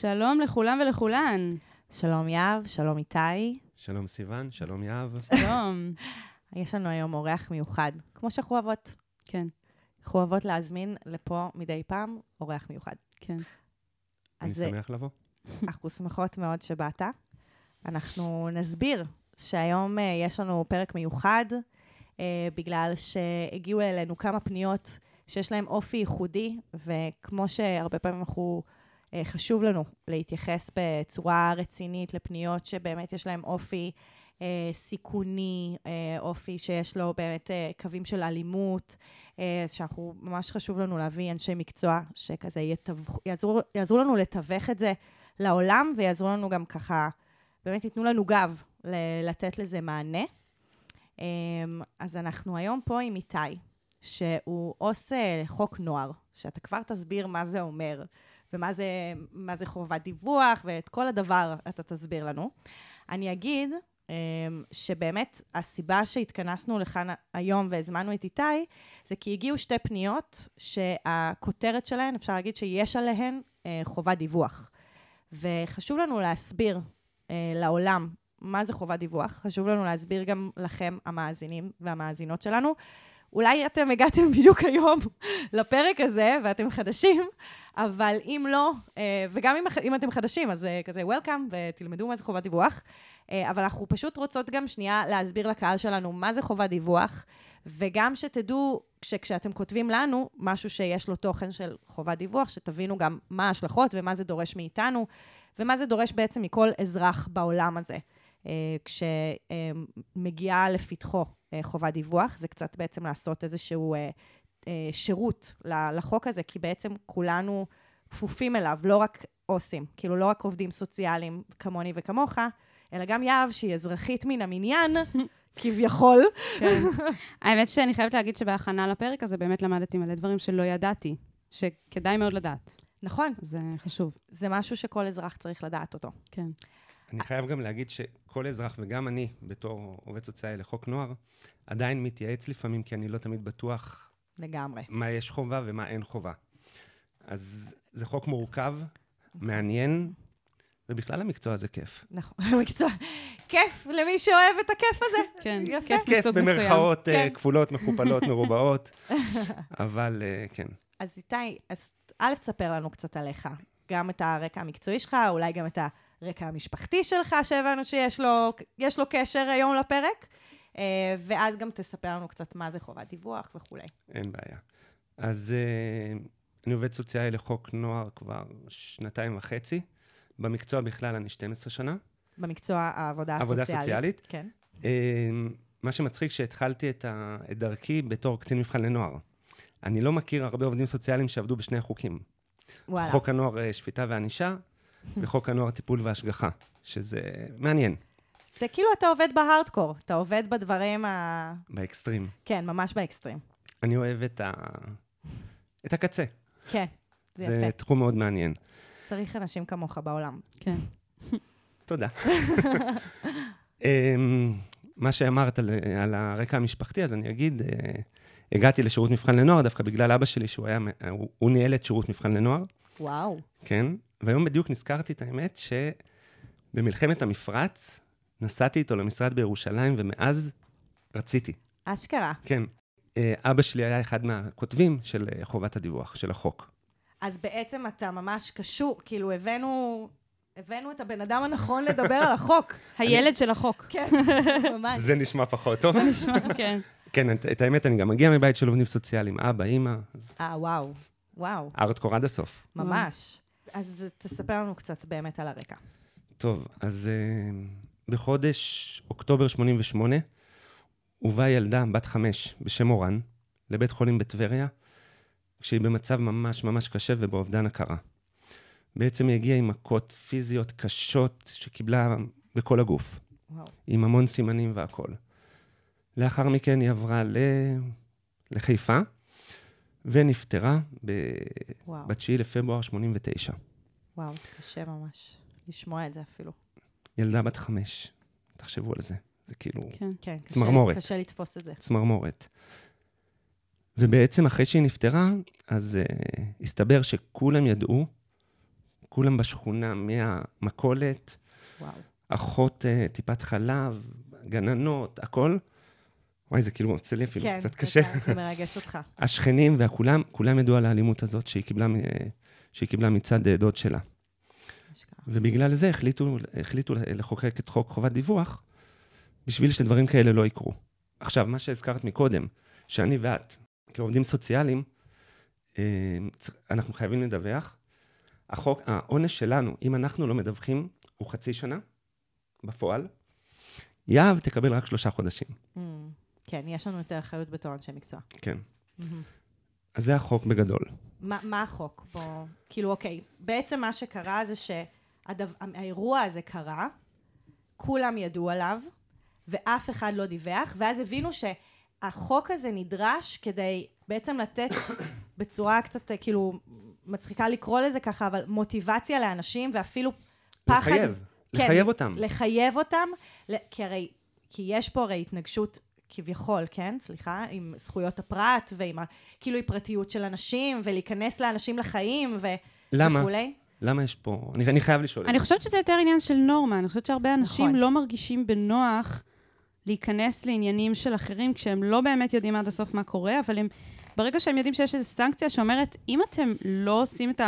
שלום לכולם ולכולן. שלום יהב, שלום איתי. שלום סיוון, שלום יהב. שלום. יש לנו היום אורח מיוחד, כמו שאנחנו אוהבות. כן, אנחנו אוהבות להזמין לפה מדי פעם אורח מיוחד. כן. אני אז, אה, שמח לבוא. אנחנו שמחות מאוד שבאת. אנחנו נסביר שהיום אה, יש לנו פרק מיוחד, אה, בגלל שהגיעו אלינו כמה פניות שיש להן אופי ייחודי, וכמו שהרבה פעמים אנחנו, אה, חשוב לנו להתייחס בצורה רצינית לפניות שבאמת יש להן אופי אה, סיכוני, אה, אופי שיש לו באמת אה, קווים של אלימות, אה, שאנחנו, ממש חשוב לנו להביא אנשי מקצוע שכזה יתווך, יעזרו, יעזרו לנו לתווך את זה לעולם, ויעזרו לנו גם ככה, באמת ייתנו לנו גב ל- לתת לזה מענה. אמ, אז אנחנו היום פה עם איתי, שהוא עו"ס אה, חוק נוער, שאתה כבר תסביר מה זה אומר, ומה זה, זה חובת דיווח, ואת כל הדבר אתה תסביר לנו. אני אגיד אמ, שבאמת הסיבה שהתכנסנו לכאן היום והזמנו את איתי, זה כי הגיעו שתי פניות שהכותרת שלהן, אפשר להגיד שיש עליהן אה, חובת דיווח. וחשוב לנו להסביר אה, לעולם מה זה חובת דיווח. חשוב לנו להסביר גם לכם, המאזינים והמאזינות שלנו. אולי אתם הגעתם בדיוק היום לפרק הזה ואתם חדשים, אבל אם לא, אה, וגם אם, אם אתם חדשים, אז אה, כזה Welcome ותלמדו מה זה חובת דיווח. אה, אבל אנחנו פשוט רוצות גם שנייה להסביר לקהל שלנו מה זה חובת דיווח, וגם שתדעו שכשאתם כותבים לנו משהו שיש לו תוכן של חובת דיווח, שתבינו גם מה ההשלכות ומה זה דורש מאיתנו, ומה זה דורש בעצם מכל אזרח בעולם הזה. כשמגיעה לפתחו חובת דיווח, זה קצת בעצם לעשות איזשהו שירות ל- לחוק הזה, כי בעצם כולנו כפופים אליו, לא רק עו"סים, כאילו לא רק עובדים סוציאליים כמוני וכמוך, אלא גם יהב, שהיא אזרחית מן המניין, כביכול. כן. האמת שאני חייבת להגיד שבהכנה לפרק הזה באמת למדתי מלא דברים שלא ידעתי, שכדאי מאוד לדעת. נכון, זה חשוב. זה משהו שכל אזרח צריך לדעת אותו. כן. אני חייב גם להגיד שכל אזרח, וגם אני, בתור עובד סוציאלי לחוק נוער, עדיין מתייעץ לפעמים, כי אני לא תמיד בטוח לגמרי. מה יש חובה ומה אין חובה. אז זה חוק מורכב, מעניין, ובכלל המקצוע הזה כיף. נכון, מקצוע. כיף למי שאוהב את הכיף הזה. כן, יפה. כיף כיף מסוג מסוים. במרכאות אה, כן. כפולות, מכופלות, מרובעות, אבל אה, כן. אז איתי, אז א', תספר לנו קצת עליך. גם את הרקע המקצועי שלך, אולי גם את הרקע המשפחתי שלך, שהבנו שיש לו, יש לו קשר היום לפרק. אה, ואז גם תספר לנו קצת מה זה חובת דיווח וכולי. אין בעיה. אז אה, אני עובד סוציאלי לחוק נוער כבר שנתיים וחצי. במקצוע בכלל אני 12 שנה. במקצוע העבודה עבודה הסוציאלית. סוציאלית. כן. אה, מה שמצחיק שהתחלתי את, ה, את דרכי בתור קצין מבחן לנוער. אני לא מכיר הרבה עובדים סוציאליים שעבדו בשני החוקים. וואלה. חוק הנוער שפיטה וענישה, וחוק הנוער טיפול והשגחה, שזה מעניין, זה כאילו אתה עובד בהארדקור, אתה עובד בדברים ה... באקסטרים. כן, ממש באקסטרים. אני אוהב את, ה, את הקצה. כן, זה, זה יפה. תחום מאוד מעניין. צריך אנשים כמוך בעולם. כן. תודה. אמ, מה שאמרת על, על הרקע המשפחתי, אז אני אגיד, אה, הגעתי לשירות מבחן לנוער דווקא בגלל אבא שלי, שהוא היה, הוא, הוא ניהל את שירות מבחן לנוער, וואו. כן? והיום בדיוק נזכרתי את האמת שבמלחמת המפרץ נסעתי איתו למשרד בירושלים, ומאז רציתי, אשכרה. כן. אה, אבא שלי היה אחד מהכותבים של אה, חובת הדיווח, של החוק. אז בעצם אתה ממש קשור, כאילו הבאנו, הבאנו את הבן אדם הנכון לדבר על החוק. הילד של החוק. כן, ממש. זה נשמע פחות טוב. נשמע, כן. כן, את, את האמת, אני גם מגיע מבית של עובדים סוציאליים, אבא, אימא, אה, וואו. וואו, ארטקור עד הסוף. ממש. אז תספר לנו קצת באמת על הרקע. טוב, אז uh, בחודש אוקטובר 88, הובאה ילדה בת חמש בשם אורן לבית חולים בטבריה, כשהיא במצב ממש ממש קשה ובאובדן הכרה. בעצם היא הגיעה עם מכות פיזיות קשות שקיבלה בכל הגוף, וואו. עם המון סימנים והכול. לאחר מכן היא עברה ל... לחיפה, ונפטרה ב... וואו, ב-9 לפברואר 89. וואו, קשה ממש לשמוע את זה אפילו. ילדה בת חמש, תחשבו על זה. זה כאילו כן. כן, קשה, צמרמורת. קשה לתפוס את זה. צמרמורת. ובעצם אחרי שהיא נפטרה, אז uh, הסתבר שכולם ידעו, כולם בשכונה, מהמכולת, וואו. אחות אה, טיפת חלב, גננות, הכל. וואי, זה כאילו עושה לי אפילו כן, קצת קשה. זה- זה מרגש אותך. השכנים והכולם, כולם ידעו על האלימות הזאת שהיא קיבלה, מ- אה, שהיא קיבלה מצד דוד שלה. אשכרה. ובגלל זה החליטו, החליטו לחוקק את חוק חובת דיווח, בשביל שדברים כאלה לא יקרו. עכשיו, מה שהזכרת מקודם, שאני ואת, כעובדים סוציאליים, אה, אנחנו חייבים לדווח. החוק, העונש שלנו, אם אנחנו לא מדווחים, הוא חצי שנה, בפועל. יהב תקבל רק שלושה חודשים. Mm, כן, יש לנו יותר אחריות בתור אנשי מקצוע. כן. מהמם. אז זה החוק בגדול. מה, מה החוק? בוא... כאילו, אוקיי, בעצם מה שקרה זה שהאירוע הזה קרה, כולם ידעו עליו, ואף אחד לא דיווח, ואז הבינו שהחוק הזה נדרש כדי בעצם לתת בצורה קצת, כאילו, מצחיקה לקרוא לזה ככה, אבל מוטיבציה לאנשים, ואפילו פחד... לחייב, כן, לחייב אותם. לחייב אותם, כי הרי, כי יש פה הרי התנגשות כביכול, כן? סליחה, עם זכויות הפרט ועם הכאילו פרטיות של אנשים, ולהיכנס לאנשים לחיים ו... למה? וכולי. למה יש פה... אני, אני חייב לשאול. אני חושבת שזה יותר עניין של נורמה. אני חושבת שהרבה אנשים נכון. לא מרגישים בנוח להיכנס לעניינים של אחרים כשהם לא באמת יודעים עד הסוף מה קורה, אבל הם, ברגע שהם יודעים שיש איזו סנקציה שאומרת, אם אתם לא עושים את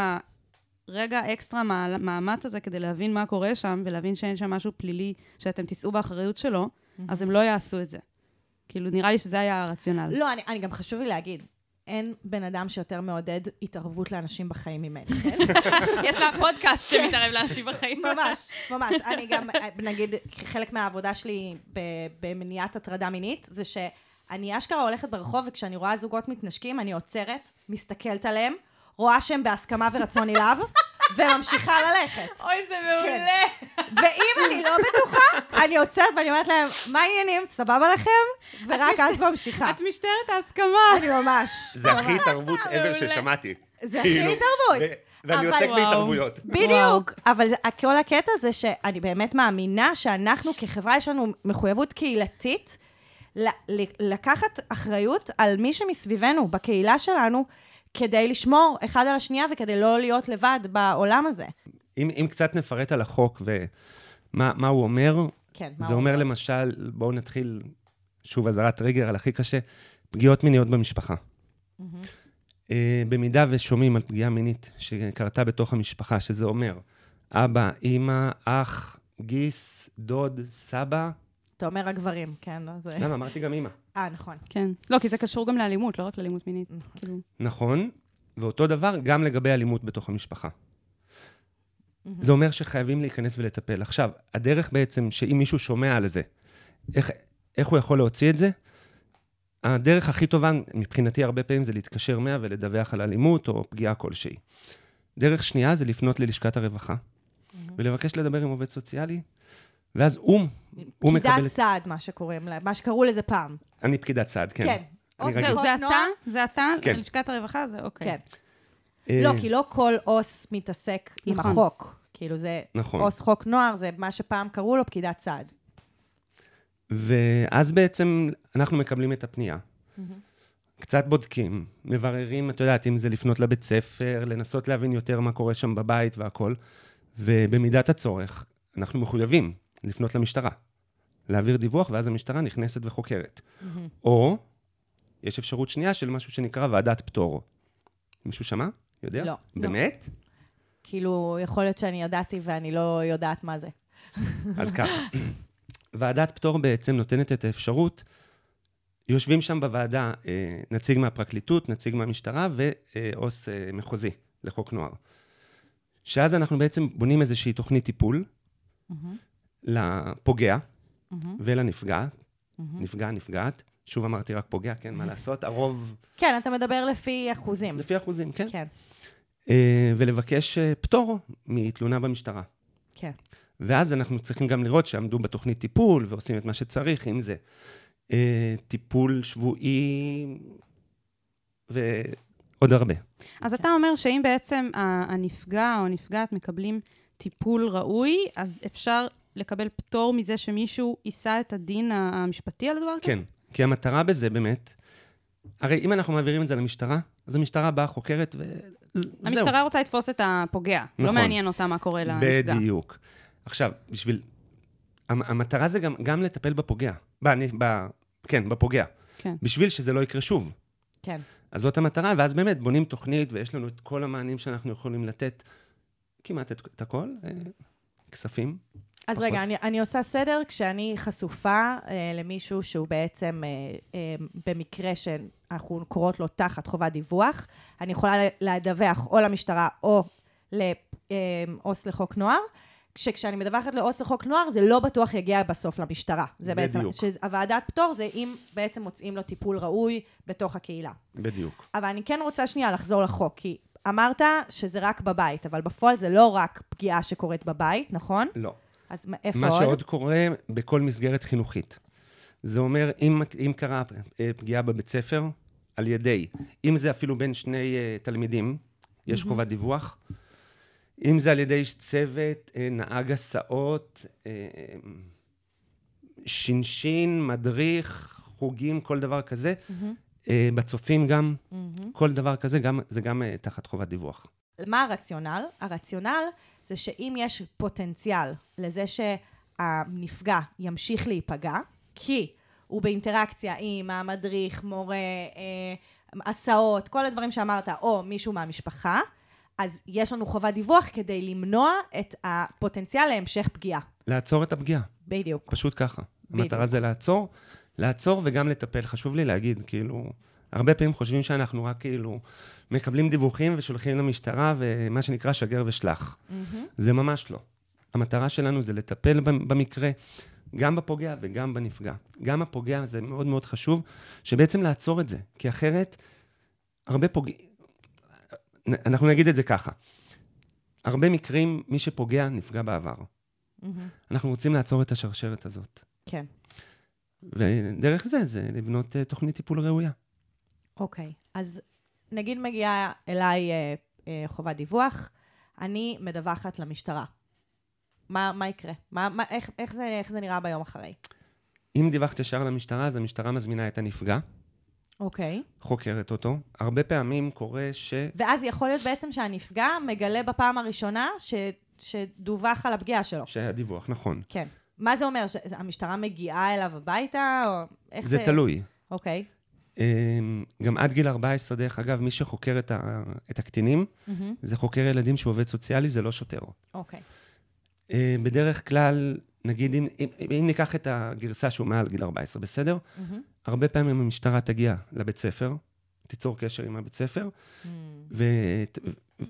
הרגע אקסטרה מה- מאמץ הזה כדי להבין מה קורה שם, ולהבין שאין שם משהו פלילי שאתם תישאו באחריות שלו, אז הם לא יעשו את זה. כאילו, נראה לי שזה היה הרציונל. לא, אני, אני גם חשוב לי להגיד, אין בן אדם שיותר מעודד התערבות לאנשים בחיים ממני, כן? יש לה פודקאסט שמתערב לאנשים בחיים. ממש, ממש. אני גם, אה, נגיד, חלק מהעבודה שלי במניעת הטרדה מינית, זה שאני אשכרה הולכת ברחוב, וכשאני רואה זוגות מתנשקים, אני עוצרת, מסתכלת עליהם, רואה שהם בהסכמה ורצון אליו, וממשיכה ללכת. אוי, זה מעולה. ואם אני לא בטוחה, אני עוצרת ואני אומרת להם, מה העניינים? סבבה לכם? ורק אז ממשיכה. את משטרת ההסכמה. אני ממש. זה הכי. התערבות ever. ששמעתי. זה הכי כאילו, התערבות. ו- ואני עוסק. בהתערבויות. בדיוק, אבל כל הקטע זה שאני באמת מאמינה שאנחנו כחברה, יש לנו מחויבות קהילתית לקחת אחריות על מי שמסביבנו, בקהילה שלנו, כדי לשמור אחד על השנייה וכדי לא להיות לבד בעולם הזה. אם, אם קצת נפרט על החוק ומה מה הוא אומר, כן, זה הוא אומר למשל, בואו נתחיל, שוב אזהרת טריגר על הכי קשה, פגיעות מיניות במשפחה. מהמם. אה, במידה ושומעים על פגיעה מינית שקרתה בתוך המשפחה, שזה אומר אבא, אימא, אח, גיס, דוד, סבא, אתה אומר הגברים, כן? לא, זה- למה? אמרתי גם אימא. אה, נכון. כן. לא, כי זה קשור גם לאלימות, לא רק לאלימות מינית. נכון. כאילו, נכון, ואותו דבר גם לגבי אלימות בתוך המשפחה. זה אומר שחייבים להיכנס ולטפל. עכשיו, הדרך בעצם, שאם מישהו שומע על זה, איך, איך הוא יכול להוציא את זה? הדרך הכי טובה, מבחינתי הרבה פעמים, זה להתקשר 100 ולדווח על אלימות או פגיעה כלשהי. דרך שנייה זה לפנות ללשכת הרווחה, ולבקש לדבר עם עובד סוציאלי, ואז הוא, הוא מקבל פקידת. סעד, מה שקוראים לה, מה שקראו לזה פעם. אני פקידת סעד, כן. כן. אני או רגיל. זהו, זה אתה? זה אתה? כן. לשכת הרווחה? זה אוקיי. כן. אה, לא, כי לא כל עו"ס מתעסק עם נכון. החוק. כאילו זה נכון. עו"ס חוק נוער, זה מה שפעם קראו לו פקידת סעד. ואז בעצם אנחנו מקבלים את הפנייה. קצת בודקים, מבררים, את יודעת, אם זה לפנות לבית ספר, לנסות להבין יותר מה קורה שם בבית והכול, ובמידת הצורך, אנחנו מחויבים לפנות למשטרה, להעביר דיווח, ואז המשטרה נכנסת וחוקרת. או, יש אפשרות שנייה של משהו שנקרא ועדת פטור. מישהו שמע? יודע? לא. באמת? כאילו, יכול להיות שאני ידעתי ואני לא יודעת מה זה. אז ככה, ועדת פטור בעצם נותנת את האפשרות, יושבים שם בוועדה אה, נציג מהפרקליטות, נציג מהמשטרה ועו"ס אה, מחוזי לחוק נוער. שאז אנחנו בעצם בונים איזושהי תוכנית טיפול לפוגע ולנפגעת, נפגע, נפגעת. שוב אמרתי רק פוגע, כן, מה לעשות? הרוב כן, אתה מדבר לפי אחוזים. לפי אחוזים, כן. כן, אה, ולבקש אה, פטור מתלונה במשטרה. כן. ואז אנחנו צריכים גם לראות שעמדו בתוכנית טיפול ועושים את מה שצריך, אם זה אה, טיפול שבועי ועוד הרבה. אז אתה אומר שאם בעצם הנפגע או הנפגעת מקבלים טיפול ראוי, אז אפשר לקבל פטור מזה שמישהו יישא את הדין המשפטי על הדבר כזה? כן, כי המטרה בזה באמת, הרי אם אנחנו מעבירים את זה למשטרה, אז המשטרה באה, חוקרת, המשטרה רוצה לתפוס את הפוגע. לא נכון. מעניין אותה מה קורה לנפגע. בדיוק. עכשיו, בשביל... המ- המטרה זה גם, גם לטפל בפוגע. ב, אני, ב, כן, בפוגע. כן. בשביל שזה לא יקרה שוב. כן. אז זאת המטרה, ואז באמת בונים תוכנית, ויש לנו את כל המענים שאנחנו יכולים לתת, כמעט את, את הכל, אה, כספים. אז פחות. רגע, אני, אני עושה סדר כשאני חשופה אה, למישהו שהוא בעצם, אה, אה, במקרה שאנחנו קוראות לו תחת חובת דיווח, אני יכולה לדווח או למשטרה או לעו"ס לחוק נוער, שכשאני מדווחת לעו"ס לחוק נוער, זה לא בטוח יגיע בסוף למשטרה. זה בעצם, בדיוק. שהוועדת פטור זה אם בעצם מוצאים לו טיפול ראוי בתוך הקהילה. בדיוק. אבל אני כן רוצה שנייה לחזור לחוק, כי אמרת שזה רק בבית, אבל בפועל זה לא רק פגיעה שקורית בבית, נכון? לא. אז איפה מה עוד? שעוד קורה בכל מסגרת חינוכית. זה אומר, אם, אם קרה אה, פגיעה בבית ספר, על ידי, אם זה אפילו בין שני אה, תלמידים, יש חובת דיווח. אם זה על ידי איש צוות, אה, נהג הסעות, אה, שינשין, מדריך, חוגים, כל דבר כזה. אה, בצופים גם, כל דבר כזה, גם, זה גם אה, תחת חובת דיווח. מה הרציונל? הרציונל זה שאם יש פוטנציאל לזה שהנפגע ימשיך להיפגע, כי הוא באינטראקציה עם המדריך, מורה, אה, הסעות, כל הדברים שאמרת, או מישהו מהמשפחה, אז יש לנו חובת דיווח כדי למנוע את הפוטנציאל להמשך פגיעה. לעצור את הפגיעה. בדיוק. פשוט ככה. בדיוק. המטרה זה לעצור, לעצור וגם לטפל. חשוב לי להגיד, כאילו, הרבה פעמים חושבים שאנחנו רק כאילו מקבלים דיווחים ושולחים למשטרה, ומה שנקרא שגר ושלח. זה ממש לא. המטרה שלנו זה לטפל במ- במקרה, גם בפוגע וגם בנפגע. גם הפוגע זה מאוד מאוד חשוב, שבעצם לעצור את זה, כי אחרת, הרבה פוגע... אנחנו נגיד את זה ככה, הרבה מקרים, מי שפוגע, נפגע בעבר. אנחנו רוצים לעצור את השרשרת הזאת. כן. ודרך זה, זה לבנות uh, תוכנית טיפול ראויה. אוקיי, אז נגיד מגיעה אליי אה, אה, חובת דיווח, אני מדווחת למשטרה. מה, מה יקרה? מה, מה, איך, איך, זה, איך זה נראה ביום אחרי? אם דיווחת ישר למשטרה, אז המשטרה מזמינה את הנפגע, אוקיי. חוקרת אותו. הרבה פעמים קורה ש... ואז יכול להיות בעצם שהנפגע מגלה בפעם הראשונה ש, שדווח על הפגיעה שלו. שהיה דיווח, נכון. כן. מה זה אומר? שהמשטרה מגיעה אליו הביתה? או איך זה... זה תלוי. אוקיי. אמ, גם עד גיל 14, דרך אגב, מי שחוקר את, ה... את הקטינים, מהמם. זה חוקר ילדים שהוא עובד סוציאלי, זה לא שוטר. אוקיי. אה, בדרך כלל, נגיד, אם, אם, אם ניקח את הגרסה שהוא מעל גיל 14, בסדר? מהמם. הרבה פעמים המשטרה תגיע לבית ספר, תיצור קשר עם הבית ספר, ו...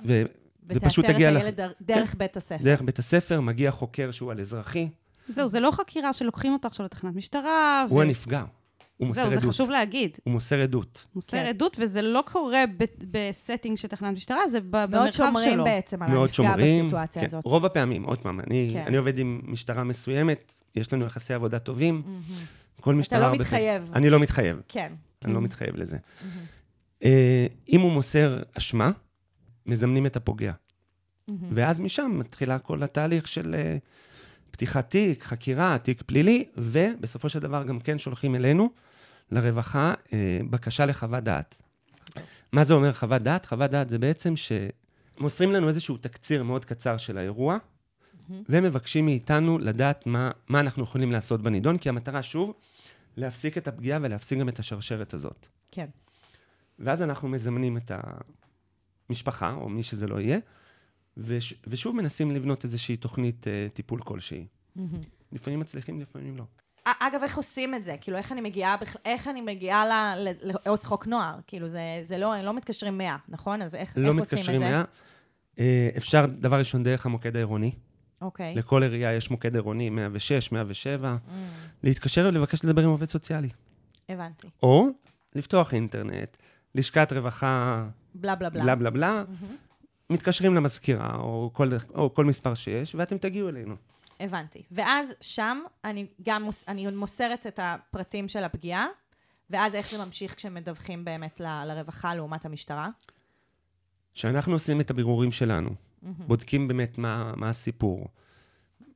ו... ופשוט ותאתר את לח- הילד דר- דרך בית הספר. דרך בית הספר, מגיע חוקר שהוא על אזרחי, זהו, זה לא חקירה שלוקחים אותה עכשיו לתחנת משטרה. הוא הנפגע, הוא מוסר זהו, זה עדות. חשוב להגיד. הוא מוסר עדות. מוסר כן. עדות, וזה לא קורה ב- בסטינג של תחנת משטרה, זה ב- מאוד במרחב שומרים שלו. בעצם על מאוד הנפגע. בסיטואציה כן, הזאת. רוב הפעמים, עוד פעם, אני, כן. אני עובד עם משטרה מסוימת, יש לנו יחסי עבודה טובים, מהמם. כל אתה משטרה... לא הרבה מתחייב. פעמים- אני לא מתחייב, כן. אני לא מתחייב לזה. אה, אם הוא מוסר אשמה, מזמנים את הפוגע. מהמם. ואז משם מתחילה כל התהליך של אה, פתיחת תיק, חקירה, תיק פלילי, ובסופו של דבר גם כן שולחים אלינו, לרווחה, אה, בקשה לחוות דעת. מה זה אומר חוות דעת? חוות דעת זה בעצם שמוסרים לנו איזשהו תקציר מאוד קצר של האירוע, ומבקשים מאיתנו לדעת מה, מה אנחנו יכולים לעשות בנידון, כי המטרה, שוב, להפסיק את הפגיעה ולהפסיק גם את השרשרת הזאת. כן. ואז אנחנו מזמנים את המשפחה, או מי שזה לא יהיה, וש, ושוב מנסים לבנות איזושהי תוכנית uh, טיפול כלשהי. מהמם. לפעמים מצליחים, לפעמים לא. אגב, איך עושים את זה? כאילו, איך אני מגיעה, איך אני מגיעה לעו"ס חוק נוער? כאילו, זה, זה לא, לא מתקשרים 100, נכון? אז איך, לא איך עושים את מתקשרים זה? היה. Uh, אפשר, דבר ראשון, דרך המוקד העירוני. אוקיי. לכל עירייה יש מוקד עירוני, 106, 107. Mm, להתקשר ולבקש לדבר עם עובד סוציאלי. הבנתי. או לפתוח אינטרנט, לשכת רווחה, בלה בלה בלה. בלה בלה בלה, מהמם. מתקשרים למזכירה, או כל, או כל מספר שיש, ואתם תגיעו אלינו. הבנתי. ואז שם אני גם מוס, אני מוסרת את הפרטים של הפגיעה, ואז איך זה ממשיך כשמדווחים באמת ל, לרווחה לעומת המשטרה? כשאנחנו עושים את הבירורים שלנו, בודקים באמת מה, מה הסיפור,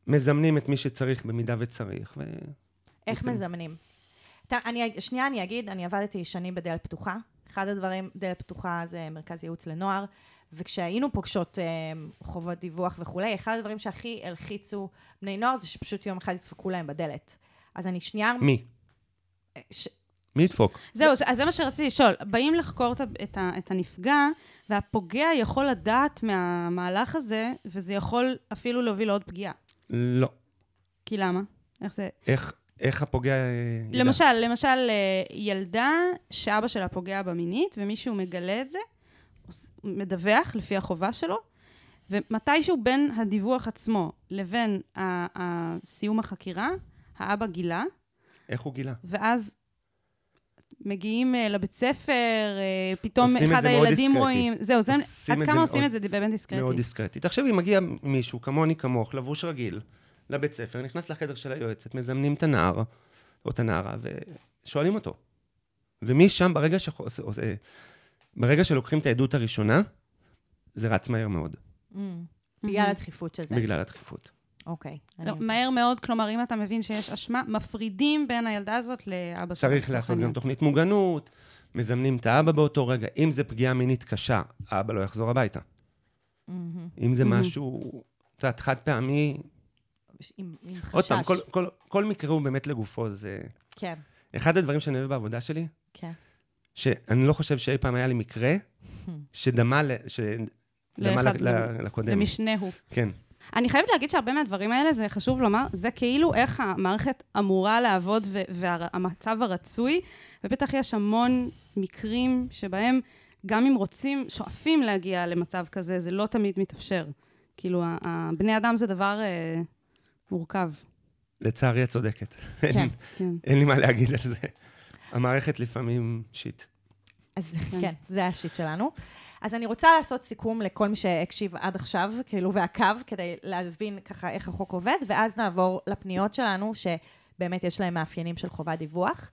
מזמנים את מי שצריך במידה וצריך, ו... איך לפעמים. מזמנים? ת, אני, שנייה אני אגיד, אני עבדתי שנים בדלת פתוחה. אחד הדברים, דלת פתוחה זה מרכז ייעוץ לנוער, וכשהיינו פוגשות אה, חובות דיווח וכולי, אחד הדברים שהכי הלחיצו בני נוער זה שפשוט יום אחד ידפקו להם בדלת. אז אני שנייה... מי? ש... מי ידפוק? זהו, אז זה מה שרציתי לשאול. באים לחקור את ה- את הנפגע, והפוגע יכול לדעת מהמהלך הזה, וזה יכול אפילו להוביל לעוד פגיעה. לא. כי למה? איך זה... איך, איך הפוגע אה, ידע? למשל, למשל, אה, ילדה שאבא שלה פוגע בה מינית, ומישהו מגלה את זה, מדווח לפי החובה שלו, ומתישהו בין הדיווח עצמו לבין סיום החקירה, האבא גילה, איך הוא גילה? ואז מגיעים אה, לבית ספר, אה, פתאום עושים את אחד זה מאוד הילדים דיסקרטי. רואים... זהו, זה... עד כמה עושים מאוד- את זה באמת דיסקרטי? מאוד דיסקרטי. תחשבי, מגיע מישהו כמוני כמוך, לבוש רגיל, לבית ספר, נכנס לחדר של היועצת, מזמנים את הנער, או את הנערה, ושואלים אותו. ומשם, ברגע, שח... ברגע שלוקחים את העדות הראשונה, זה רץ מהר מאוד, Mm, בגלל הדחיפות של זה. בגלל הדחיפות. אוקיי. לא, מהר מאוד, כלומר, אם אתה מבין שיש אשמה, מפרידים בין הילדה הזאת לאבא שלה. צריך לעשות גם. תוכנית מוגנות, מזמנים את האבא באותו רגע. אם זה פגיעה מינית קשה, האבא לא יחזור הביתה. אם זה. משהו, את יודעת, חד פעמי, עם עם חשש. עוד פעם, כל, כל, כל מקרה הוא באמת לגופו. זה... כן, אחד הדברים שאני אוהב בעבודה שלי, כן. שאני לא חושב שאי פעם היה לי מקרה שדמה, ל... שדמה לאחד ל... ל... לקודם. למשנהו. כן. אני חייבת להגיד שהרבה מהדברים האלה, זה חשוב לומר, זה כאילו איך המערכת אמורה לעבוד והמצב הרצוי, ובטח יש המון מקרים שבהם גם אם רוצים, שואפים להגיע למצב כזה, זה לא תמיד מתאפשר. כאילו, בני אדם זה דבר אה, מורכב. לצערי, את צודקת. כן. כן. אין לי מה להגיד על זה. המערכת לפעמים שיט. אז כן. כן, זה השיט שלנו. אז אני רוצה לעשות סיכום לכל מי שהקשיב עד עכשיו, כאילו, ועקב, כדי להבין ככה איך החוק עובד, ואז נעבור לפניות שלנו, שבאמת יש להם מאפיינים של חובת דיווח.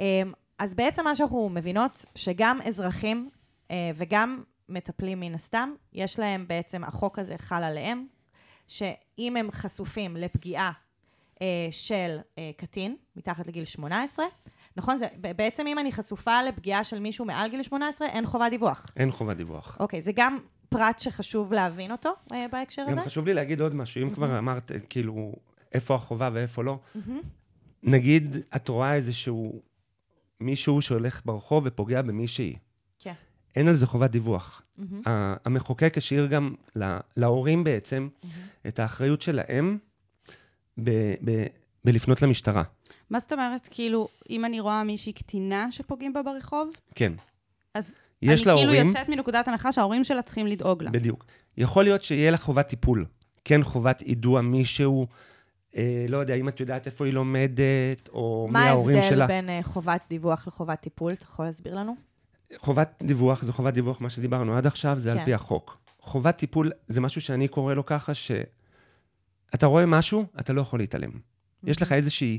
אמ, אז בעצם מה שאנחנו מבינות, שגם אזרחים אה, וגם מטפלים מן הסתם, יש להם בעצם, החוק הזה חל עליהם, שאם הם חשופים לפגיעה אה, של אה, קטין, מתחת לגיל 18, נכון? זה, בעצם אם אני חשופה לפגיעה של מישהו מעל גיל 18, אין חובת דיווח. אין חובת דיווח. אוקיי, זה גם פרט שחשוב להבין אותו אה, בהקשר הזה? גם חשוב לי להגיד עוד משהו, אם כבר אמרת, כאילו, איפה החובה ואיפה לא, מהמם. נגיד, את רואה איזשהו מישהו שהולך ברחוב ופוגע במישהי. כן. אין על זה חובת דיווח. ה- המחוקק השאיר גם לה- להורים בעצם את האחריות שלהם ב- ב- בלפנות למשטרה. מה זאת אומרת, כאילו, אם אני רואה מישהי קטינה שפוגעים בה ברחוב, כן. אז יש אני כאילו להורים, יוצאת מנקודת הנחה שההורים שלה צריכים לדאוג לה. בדיוק. יכול להיות שיהיה לך חובת טיפול. כן, חובת יידוע מישהו, אה, לא יודע, אם את יודעת איפה היא לומדת, או מי מה ההורים ההבדל שלה. בין אה, חובת דיווח לחובת טיפול? אתה יכול להסביר לנו? חובת דיווח זה חובת דיווח, מה שדיברנו עד עכשיו, זה כן. על פי החוק. חובת טיפול זה משהו שאני קורא לו ככה, שאתה רואה משהו, אתה לא יכול להתעלם. יש לך איזושהי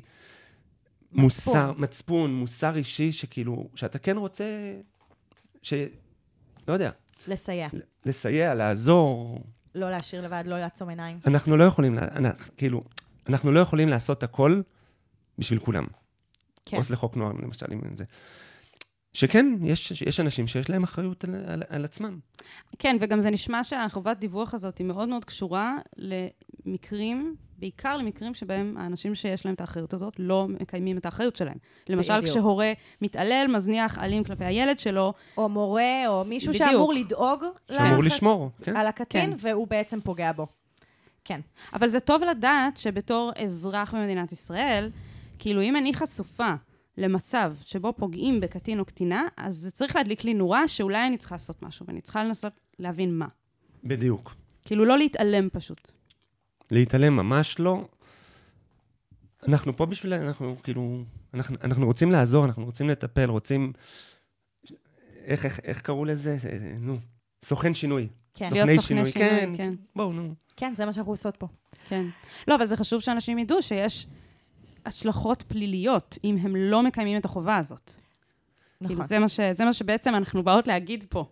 מוסר, מצפון, מוסר אישי, שכאילו, שאתה כן רוצה, ש... לא יודע, לסייע. לסייע, לעזור. לא להשאיר לבד, לא לעצום עיניים. אנחנו לא יכולים, אנחנו, כאילו, אנחנו לא יכולים לעשות הכל בשביל כולם. כן. עו"ס לחוק נוער, למשל, אם זה. שכן, יש, יש אנשים שיש להם אחריות על, על, על עצמם. כן, וגם זה נשמע שהחובת דיווח הזאת היא מאוד מאוד קשורה למקרים, בעיקר למקרים שבהם האנשים שיש להם את האחריות הזאת לא מקיימים את האחריות שלהם. למשל, בדיוק. כשהורה מתעלל, מזניח, אלים כלפי הילד שלו, או מורה, או מישהו בדיוק. שאמור לדאוג שאמור לחס- לשמור, כן? על הקטין, כן. והוא בעצם פוגע בו. כן. אבל זה טוב לדעת שבתור אזרח במדינת ישראל, כאילו אם אני חשופה למצב שבו פוגעים בקטין או קטינה, אז זה צריך להדליק לי נורה שאולי אני צריכה לעשות משהו, ואני צריכה לנסות להבין מה. בדיוק. כאילו לא להתעלם פשוט. להתעלם ממש לא. אנחנו פה בשביל, אנחנו כאילו, אנחנו, אנחנו רוצים לעזור, אנחנו רוצים לטפל, רוצים... איך, איך, איך קראו לזה? אה, נו, סוכן שינוי. כן. להיות סוכני שינוי, שינוי, כן. כן. בואו, נו. כן, זה מה שאנחנו עושות פה. כן. לא, אבל זה חשוב שאנשים ידעו שיש השלכות פליליות אם הם לא מקיימים את החובה הזאת. נכון. כאילו, זה מה, ש, זה מה שבעצם אנחנו באות להגיד פה.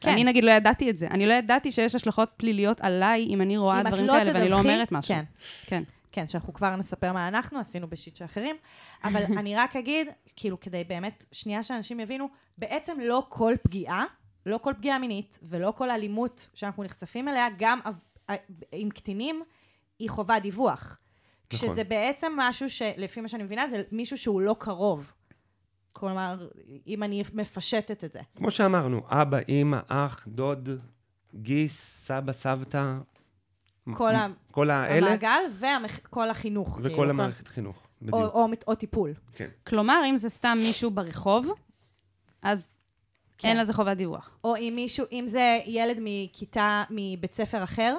כן. אני נגיד לא ידעתי את זה. אני לא ידעתי שיש השלכות פליליות עליי אם אני רואה אם דברים לא כאלה ואני לא תדווחי, אומרת משהו. כן. כן. כן, שאנחנו כבר נספר מה אנחנו עשינו בשיט של אחרים, אבל אני רק אגיד, כאילו, כדי באמת, שנייה שאנשים יבינו, בעצם לא כל פגיעה לא כל פגיעה מינית ולא כל אלימות שאנחנו נחשפים אליה, גם אה, עם קטינים, היא חובה דיווח. נכון. כשזה בעצם משהו שלפי מה שאני מבינה, זה מישהו שהוא לא קרוב. כלומר, אם אני מפשטת את זה. כמו שאמרנו, אבא, אימא, אח, דוד, גיס, סבא, סבתא. כל ה- כל האלה, המעגל וכל החינוך. כאילו, וכל המערכת חינוך. או, בדיוק. או, או טיפול. כן. כלומר, אם זה סתם מישהו ברחוב, אז כן. אין לזה חובת דיווח. או אם מישהו, אם זה ילד מכיתה, מבית ספר אחר.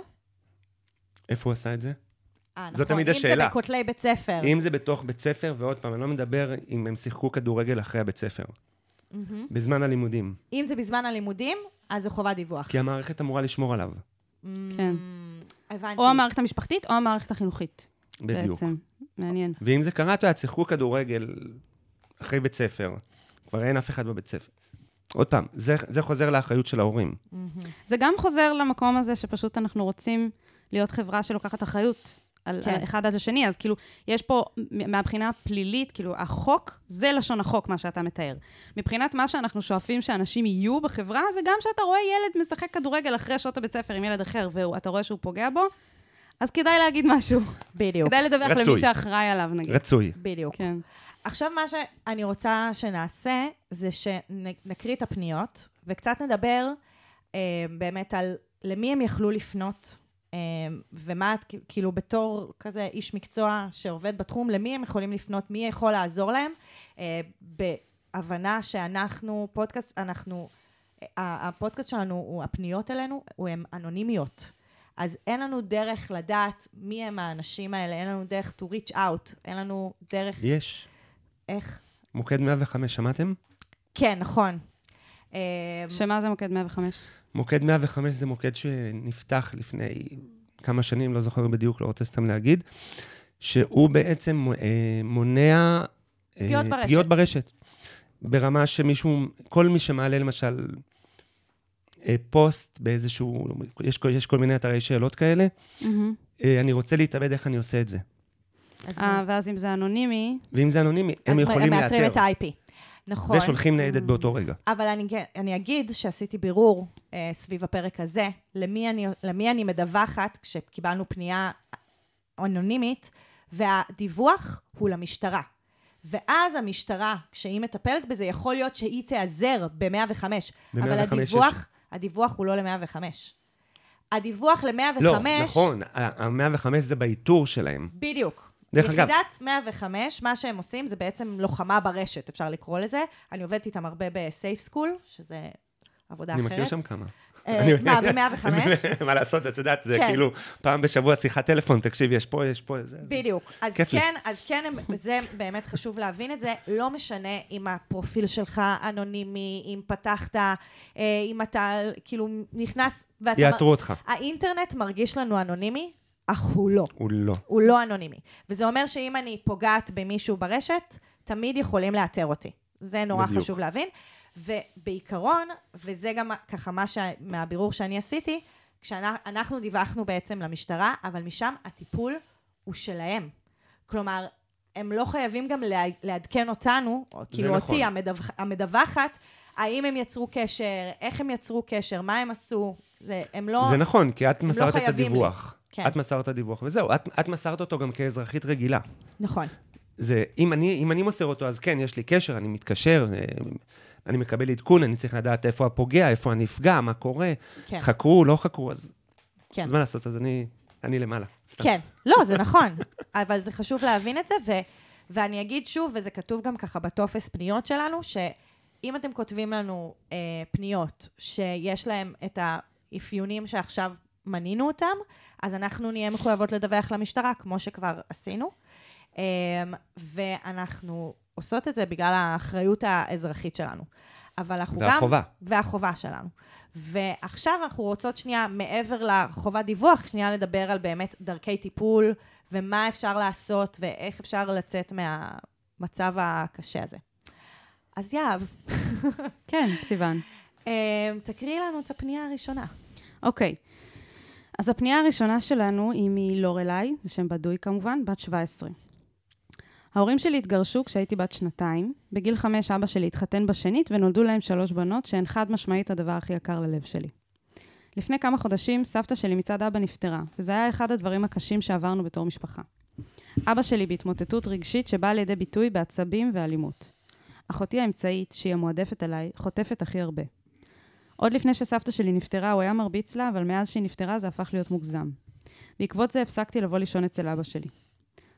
איפה הוא עשה את זה? אה, זו תמיד אם השאלה. זה בכותלי בית ספר. אם זה בתוך בית ספר, ועוד פעם, אני לא מדבר אם הם שיחקו כדורגל אחרי הבית ספר, מהמם. בזמן הלימודים. אם זה בזמן הלימודים, אז זה חובת דיווח. כי המערכת אמורה לשמור עליו. כן. הבנתי. או המערכת המשפחתית או המערכת החינוכית. בדיוק. בעצם. מעניין. ואם זה קרה, אתה יודע, שיחקו כדורגל אחרי בית ספר, כבר אין אף אחד בבית ספר. עוד פעם, זה, זה חוזר לאחריות של ההורים. מהמם. זה גם חוזר למקום הזה שפשוט אנחנו רוצים להיות חברה שלוקחת אחריות על כן. אחד עד השני, אז כאילו, יש פה, מהבחינה הפלילית, כאילו, החוק, זה לשון החוק, מה שאתה מתאר. מבחינת מה שאנחנו שואפים שאנשים יהיו בחברה, זה גם שאתה רואה ילד משחק כדורגל אחרי שעות הבית ספר עם ילד אחר, ואתה רואה שהוא פוגע בו, אז כדאי להגיד משהו. בדיוק, כדאי לדווח רצוי. למי שאחראי עליו, נגיד. רצוי. בדיוק. כן. עכשיו, מה שאני רוצה שנעשה, זה שנקריא את הפניות, וקצת נדבר אה, באמת על למי הם יכלו לפנות, ומה, את, כאילו, בתור כזה איש מקצוע שעובד בתחום, למי הם יכולים לפנות, מי יכול לעזור להם, אה, בהבנה שאנחנו, פודקאסט, אנחנו, הפודקאסט שלנו, הוא, הפניות אלינו, הוא הן אנונימיות. אז אין לנו דרך לדעת מי הם האנשים האלה, אין לנו דרך to reach out, אין לנו דרך יש. איך? מוקד 105, שמעתם? כן, נכון. אה, שמה זה מוקד 105? מוקד 105 זה מוקד שנפתח לפני כמה שנים, לא זוכר בדיוק, לא רוצה סתם להגיד, שהוא בעצם אה, מונע... אה, פגיעות ברשת. פגיעות ברשת. ברמה שמישהו, כל מי שמעלה למשל אה, פוסט באיזשהו, יש, כל- יש כל מיני אתרי שאלות כאלה. אה, אני רוצה להתאבד, איך אני עושה את זה? אז אה, ואז אם זה אנונימי, ואם זה אנונימי, הם אז יכולים הם מאתרים את לאתר, ה-IP. נכון. ושולחים ניידת באותו רגע. אבל אני, אני אגיד שעשיתי בירור אה, סביב הפרק הזה, למי אני, למי אני מדווחת כשקיבלנו פנייה אנונימית, והדיווח הוא למשטרה. ואז המשטרה, כשהיא מטפלת בזה, יכול להיות שהיא תיעזר ב-105. אבל ב-105 הדיווח, יש- הדיווח הוא לא ל-105. הדיווח ל-105... לא, נכון, ה-105 זה באיתור שלהם. בדיוק. דרך אגב- יחידת 105, מה שהם עושים זה בעצם לוחמה ברשת, אפשר לקרוא לזה. אני עובדת איתם הרבה בסייף סקול, שזה עבודה אני אחרת. מכיר שם כמה. אה, אני- מה, ב-105? מה לעשות, את יודעת, זה כן. כאילו פעם בשבוע שיחת טלפון, תקשיב, יש פה, יש פה, זה... בדיוק. אז. כן, אז כן, זה באמת חשוב להבין את זה. לא משנה אם הפרופיל שלך אנונימי, אם פתחת, אה, אם אתה כאילו נכנס. יאתרו אותך. האינטרנט מרגיש לנו אנונימי, אך הוא לא. הוא לא. הוא לא אנונימי. וזה אומר שאם אני פוגעת במישהו ברשת, תמיד יכולים לאתר אותי. זה נורא בדיוק. חשוב להבין. ובעיקרון, וזה גם ככה מה ש... מהבירור שאני עשיתי, כשאנחנו דיווחנו בעצם למשטרה, אבל משם הטיפול הוא שלהם. כלומר, הם לא חייבים גם לה- לעדכן אותנו, או כאילו נכון. אותי, המדווח, המדווחת, האם הם יצרו קשר, איך הם יצרו קשר, מה הם עשו. זה, הם לא... זה נכון, כי את לא מסרת את חייבים לי. כן. את מסרת את הדיווח, וזהו, את, את מסרת אותו גם כאזרחית רגילה. נכון. זה, אם אני, אם אני מוסר אותו, אז כן, יש לי קשר, אני מתקשר, אה, אני מקבל עדכון, אני צריך לדעת איפה הפוגע, איפה הנפגע, מה קורה, כן. חקרו, לא חקרו, אז, כן. אז מה לעשות, אז אני, אני למעלה. סתם. כן, לא, זה נכון, אבל זה חשוב להבין את זה, ו, ואני אגיד שוב, וזה כתוב גם ככה בטופס פניות שלנו, שאם אתם כותבים לנו אה, פניות שיש להם את האפיונים שעכשיו מנינו אותם, אז אנחנו נהיה מחויבות לדווח למשטרה, כמו שכבר עשינו. אה, ואנחנו עושות את זה בגלל האחריות האזרחית שלנו. אבל אנחנו גם... והחובה. והחובה שלנו. ועכשיו אנחנו רוצות שנייה, מעבר לחובת דיווח, שנייה לדבר על באמת דרכי טיפול, ומה אפשר לעשות, ואיך אפשר לצאת מהמצב הקשה הזה. אז יהב, כן, סיוון. אה, תקריאי לנו את הפנייה הראשונה. אוקיי. אז הפנייה הראשונה שלנו היא מלורליי, זה שם בדוי כמובן, בת 17. ההורים שלי התגרשו כשהייתי בת שנתיים. בגיל חמש אבא שלי התחתן בשנית ונולדו להם שלוש בנות, שהן חד משמעית הדבר הכי יקר ללב שלי. לפני כמה חודשים סבתא שלי מצד אבא נפטרה, וזה היה אחד הדברים הקשים שעברנו בתור משפחה. אבא שלי בהתמוטטות רגשית שבאה לידי ביטוי בעצבים ואלימות. אחותי האמצעית, שהיא המועדפת עליי, חוטפת הכי הרבה. עוד לפני שסבתא שלי נפטרה, הוא היה מרביץ לה, אבל מאז שהיא נפטרה זה הפך להיות מוגזם. בעקבות זה הפסקתי לבוא לישון אצל אבא שלי.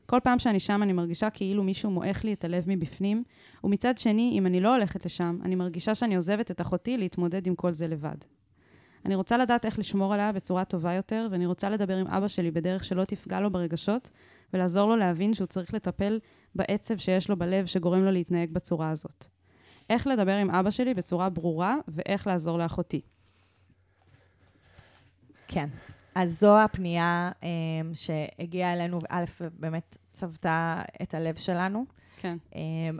כל פעם שאני שם אני מרגישה כאילו מישהו מועך לי את הלב מבפנים, ומצד שני, אם אני לא הולכת לשם, אני מרגישה שאני עוזבת את אחותי להתמודד עם כל זה לבד. אני רוצה לדעת איך לשמור עליה בצורה טובה יותר, ואני רוצה לדבר עם אבא שלי בדרך שלא תפגע לו ברגשות, ולעזור לו להבין שהוא צריך לטפל בעצב שיש לו בלב שגורם לו להתנהג בצורה הזאת. איך לדבר עם אבא שלי בצורה ברורה, ואיך לעזור לאחותי. כן. אז זו הפנייה um, שהגיעה אלינו, א', באמת צבתה את הלב שלנו. כן. Um,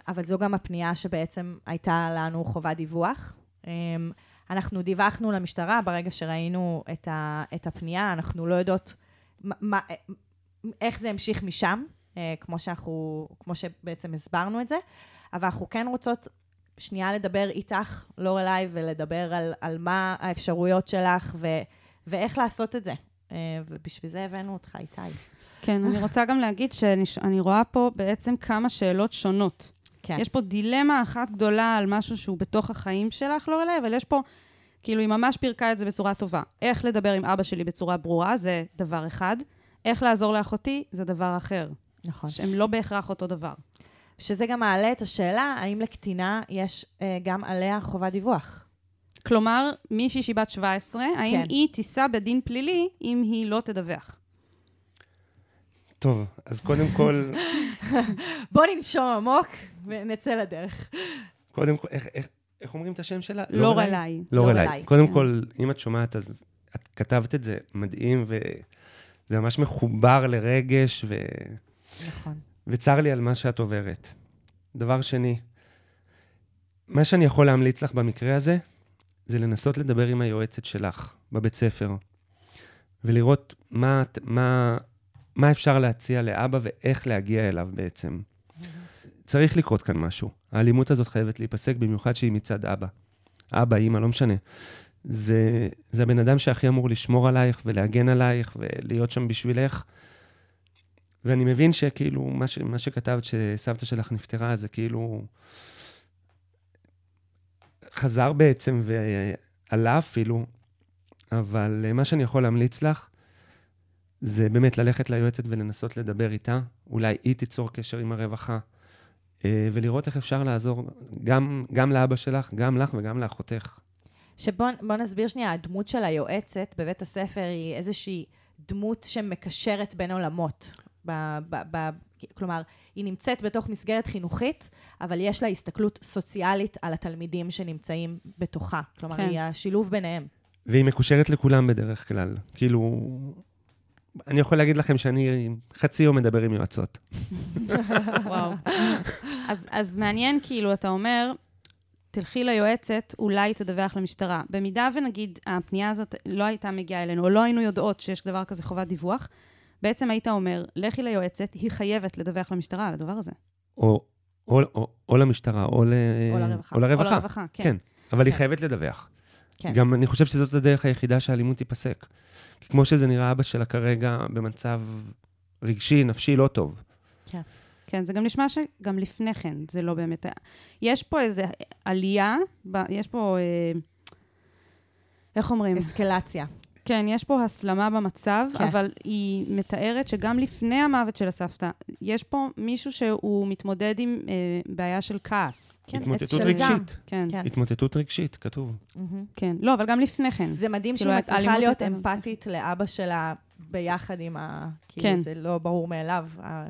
אבל זו גם הפנייה שבעצם הייתה לנו חובת דיווח. Um, אנחנו דיווחנו למשטרה ברגע שראינו את, ה, את הפנייה, אנחנו לא יודעות מה, איך זה המשיך משם, uh, כמו, שאנחנו, כמו שבעצם הסברנו את זה, אבל אנחנו כן רוצות שנייה לדבר איתך, לא אליי, ולדבר על, על מה האפשרויות שלך ו, ואיך לעשות את זה. Uh, ובשביל זה הבאנו אותך, איתי. כן, אני רוצה גם להגיד שאני רואה פה בעצם כמה שאלות שונות. כן. יש פה דילמה אחת גדולה על משהו שהוא בתוך החיים שלך, לא אליי, אבל יש פה, כאילו, היא ממש פירקה את זה בצורה טובה. איך לדבר עם אבא שלי בצורה ברורה, זה דבר אחד. איך לעזור לאחותי, זה דבר אחר. נכון. שהם לא בהכרח אותו דבר. שזה גם מעלה את השאלה, האם לקטינה יש אה, גם עליה חובת דיווח? כלומר, מישהי שהיא בת 17, האם כן. היא תישא בדין פלילי אם היא לא תדווח? טוב, אז קודם כל... בוא ננשום עמוק ונצא לדרך. קודם כל, איך, איך, איך אומרים את השם שלה? לא רלאי. לא רלאי. קודם כל, אם את שומעת, אז את כתבת את זה מדהים, וזה ממש מחובר לרגש, ו... נכון. וצר לי על מה שאת עוברת. דבר שני, מה שאני יכול להמליץ לך במקרה הזה, זה לנסות לדבר עם היועצת שלך בבית ספר, ולראות מה, מה, מה אפשר להציע לאבא ואיך להגיע אליו בעצם. צריך לקרות כאן משהו. האלימות הזאת חייבת להיפסק, במיוחד שהיא מצד אבא. אבא, אימא, לא משנה. זה, זה הבן אדם שהכי אמור לשמור עלייך ולהגן עלייך ולהיות שם בשבילך. ואני מבין שכאילו, מה, ש, מה שכתבת שסבתא שלך נפטרה, זה כאילו... חזר בעצם ועלה אפילו, אבל מה שאני יכול להמליץ לך, זה באמת ללכת ליועצת ולנסות לדבר איתה. אולי היא תיצור קשר עם הרווחה, אה, ולראות איך אפשר לעזור גם, גם לאבא שלך, גם לך וגם לאחותך. שבוא נסביר שנייה, הדמות של היועצת בבית הספר היא איזושהי דמות שמקשרת בין עולמות. ב, ב, ב, כלומר, היא נמצאת בתוך מסגרת חינוכית, אבל יש לה הסתכלות סוציאלית על התלמידים שנמצאים בתוכה. כלומר, כן. היא השילוב ביניהם. והיא מקושרת לכולם בדרך כלל. כאילו, אני יכול להגיד לכם שאני חצי יום מדבר עם יועצות. וואו. אז, אז מעניין, כאילו, אתה אומר, תלכי ליועצת, אולי תדווח למשטרה. במידה ונגיד הפנייה הזאת לא הייתה מגיעה אלינו, או לא היינו יודעות שיש דבר כזה חובת דיווח, בעצם היית אומר, לכי ליועצת, היא חייבת לדווח למשטרה על הדבר הזה. או, או, או, או למשטרה, או, ל... או לרווחה. או לרווחה, או לרווחה כן. כן. אבל כן. היא חייבת לדווח. כן. גם אני חושב שזאת הדרך היחידה שהאלימות תיפסק. כי כמו שזה נראה, אבא שלה כרגע במצב רגשי, נפשי לא טוב. כן. כן, זה גם נשמע שגם לפני כן זה לא באמת... יש פה איזו עלייה, יש פה... אה, איך אומרים? אסקלציה. כן, יש פה הסלמה במצב, כן. אבל היא מתארת שגם לפני המוות של הסבתא, יש פה מישהו שהוא מתמודד עם אה, בעיה של כעס. כן, התמוטטות רגשית. כן. כן. התמוטטות רגשית, כתוב. Mm-hmm. כן, לא, אבל גם לפני כן. זה מדהים כאילו, שהיא מצליחה להיות אמפתית לאבא שלה ביחד עם ה... כאילו, כן. זה לא ברור מאליו, ה...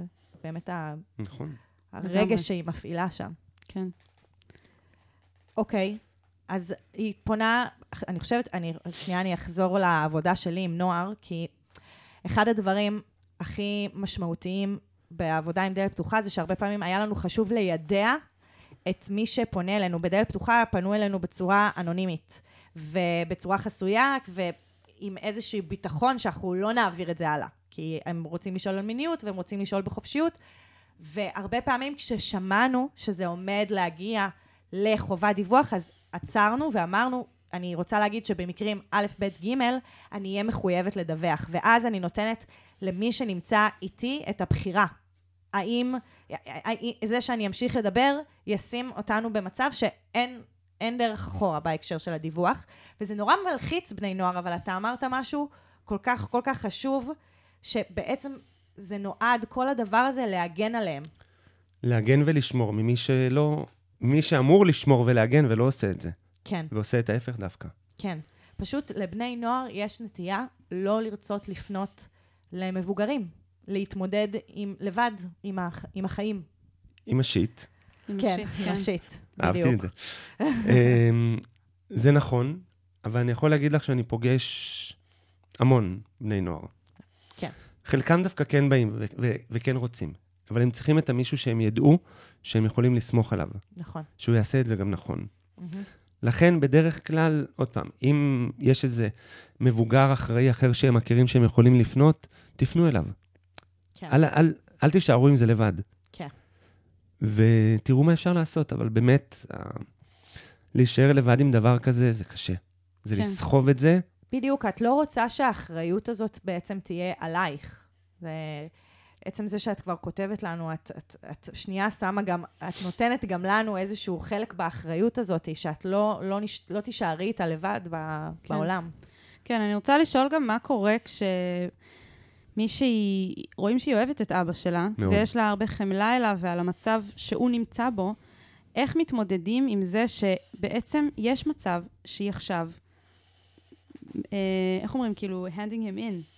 באמת ה... נכון. הרגש שהיא מפעילה שם. כן. אוקיי, אז היא פונה, אני חושבת, אני, שנייה אני אחזור לעבודה שלי עם נוער, כי אחד הדברים הכי משמעותיים בעבודה עם דלת פתוחה זה שהרבה פעמים היה לנו חשוב לידע את מי שפונה אלינו. בדלת פתוחה פנו אלינו בצורה אנונימית ובצורה חסויה ועם איזשהו ביטחון שאנחנו לא נעביר את זה הלאה. כי הם רוצים לשאול על מיניות והם רוצים לשאול בחופשיות, והרבה פעמים כששמענו שזה עומד להגיע לחובת דיווח, אז עצרנו ואמרנו, אני רוצה להגיד שבמקרים א', ב', ג', אני אהיה מחויבת לדווח. ואז אני נותנת למי שנמצא איתי את הבחירה. האם זה שאני אמשיך לדבר ישים אותנו במצב שאין אין דרך אחורה בהקשר של הדיווח. וזה נורא מלחיץ בני נוער, אבל אתה אמרת משהו כל כך כל כך חשוב, שבעצם זה נועד, כל הדבר הזה, להגן עליהם. להגן ולשמור ממי שלא, מי שאמור לשמור ולהגן ולא עושה את זה. כן. ועושה את ההפך דווקא. כן. פשוט לבני נוער יש נטייה לא לרצות לפנות למבוגרים, להתמודד עם, לבד עם, הח, עם החיים. עם השיט. עם כן, השיט, עם השיט, אהבתי בדיוק. את זה. אמ, זה נכון, אבל אני יכול להגיד לך שאני פוגש המון בני נוער. כן. חלקם דווקא כן באים ו- ו- וכן רוצים, אבל הם צריכים את המישהו שהם ידעו שהם יכולים לסמוך עליו, נכון. שהוא יעשה את זה גם נכון. מהמם. לכן, בדרך כלל, עוד פעם, אם יש איזה מבוגר אחראי אחר שהם מכירים שהם יכולים לפנות, תפנו אליו. כן. אל, אל, אל תישארו עם זה לבד. כן. ותראו מה אפשר לעשות, אבל באמת, ה- להישאר לבד עם דבר כזה, זה קשה. זה כן. לסחוב את זה. בדיוק, את לא רוצה שהאחריות הזאת בעצם תהיה עלייך. זה... עצם זה שאת כבר כותבת לנו, את, את, את שנייה שמה גם, את נותנת גם לנו איזשהו חלק באחריות הזאת, שאת לא, לא, נש, לא תישארי איתה לבד ב, כן. בעולם. כן, אני רוצה לשאול גם מה קורה כשמישהי, רואים שהיא אוהבת את אבא שלה, מאוד. ויש לה הרבה חמלה אליו ועל המצב שהוא נמצא בו, איך מתמודדים עם זה שבעצם יש מצב שהיא עכשיו, אה, איך אומרים, כאילו, handing him in,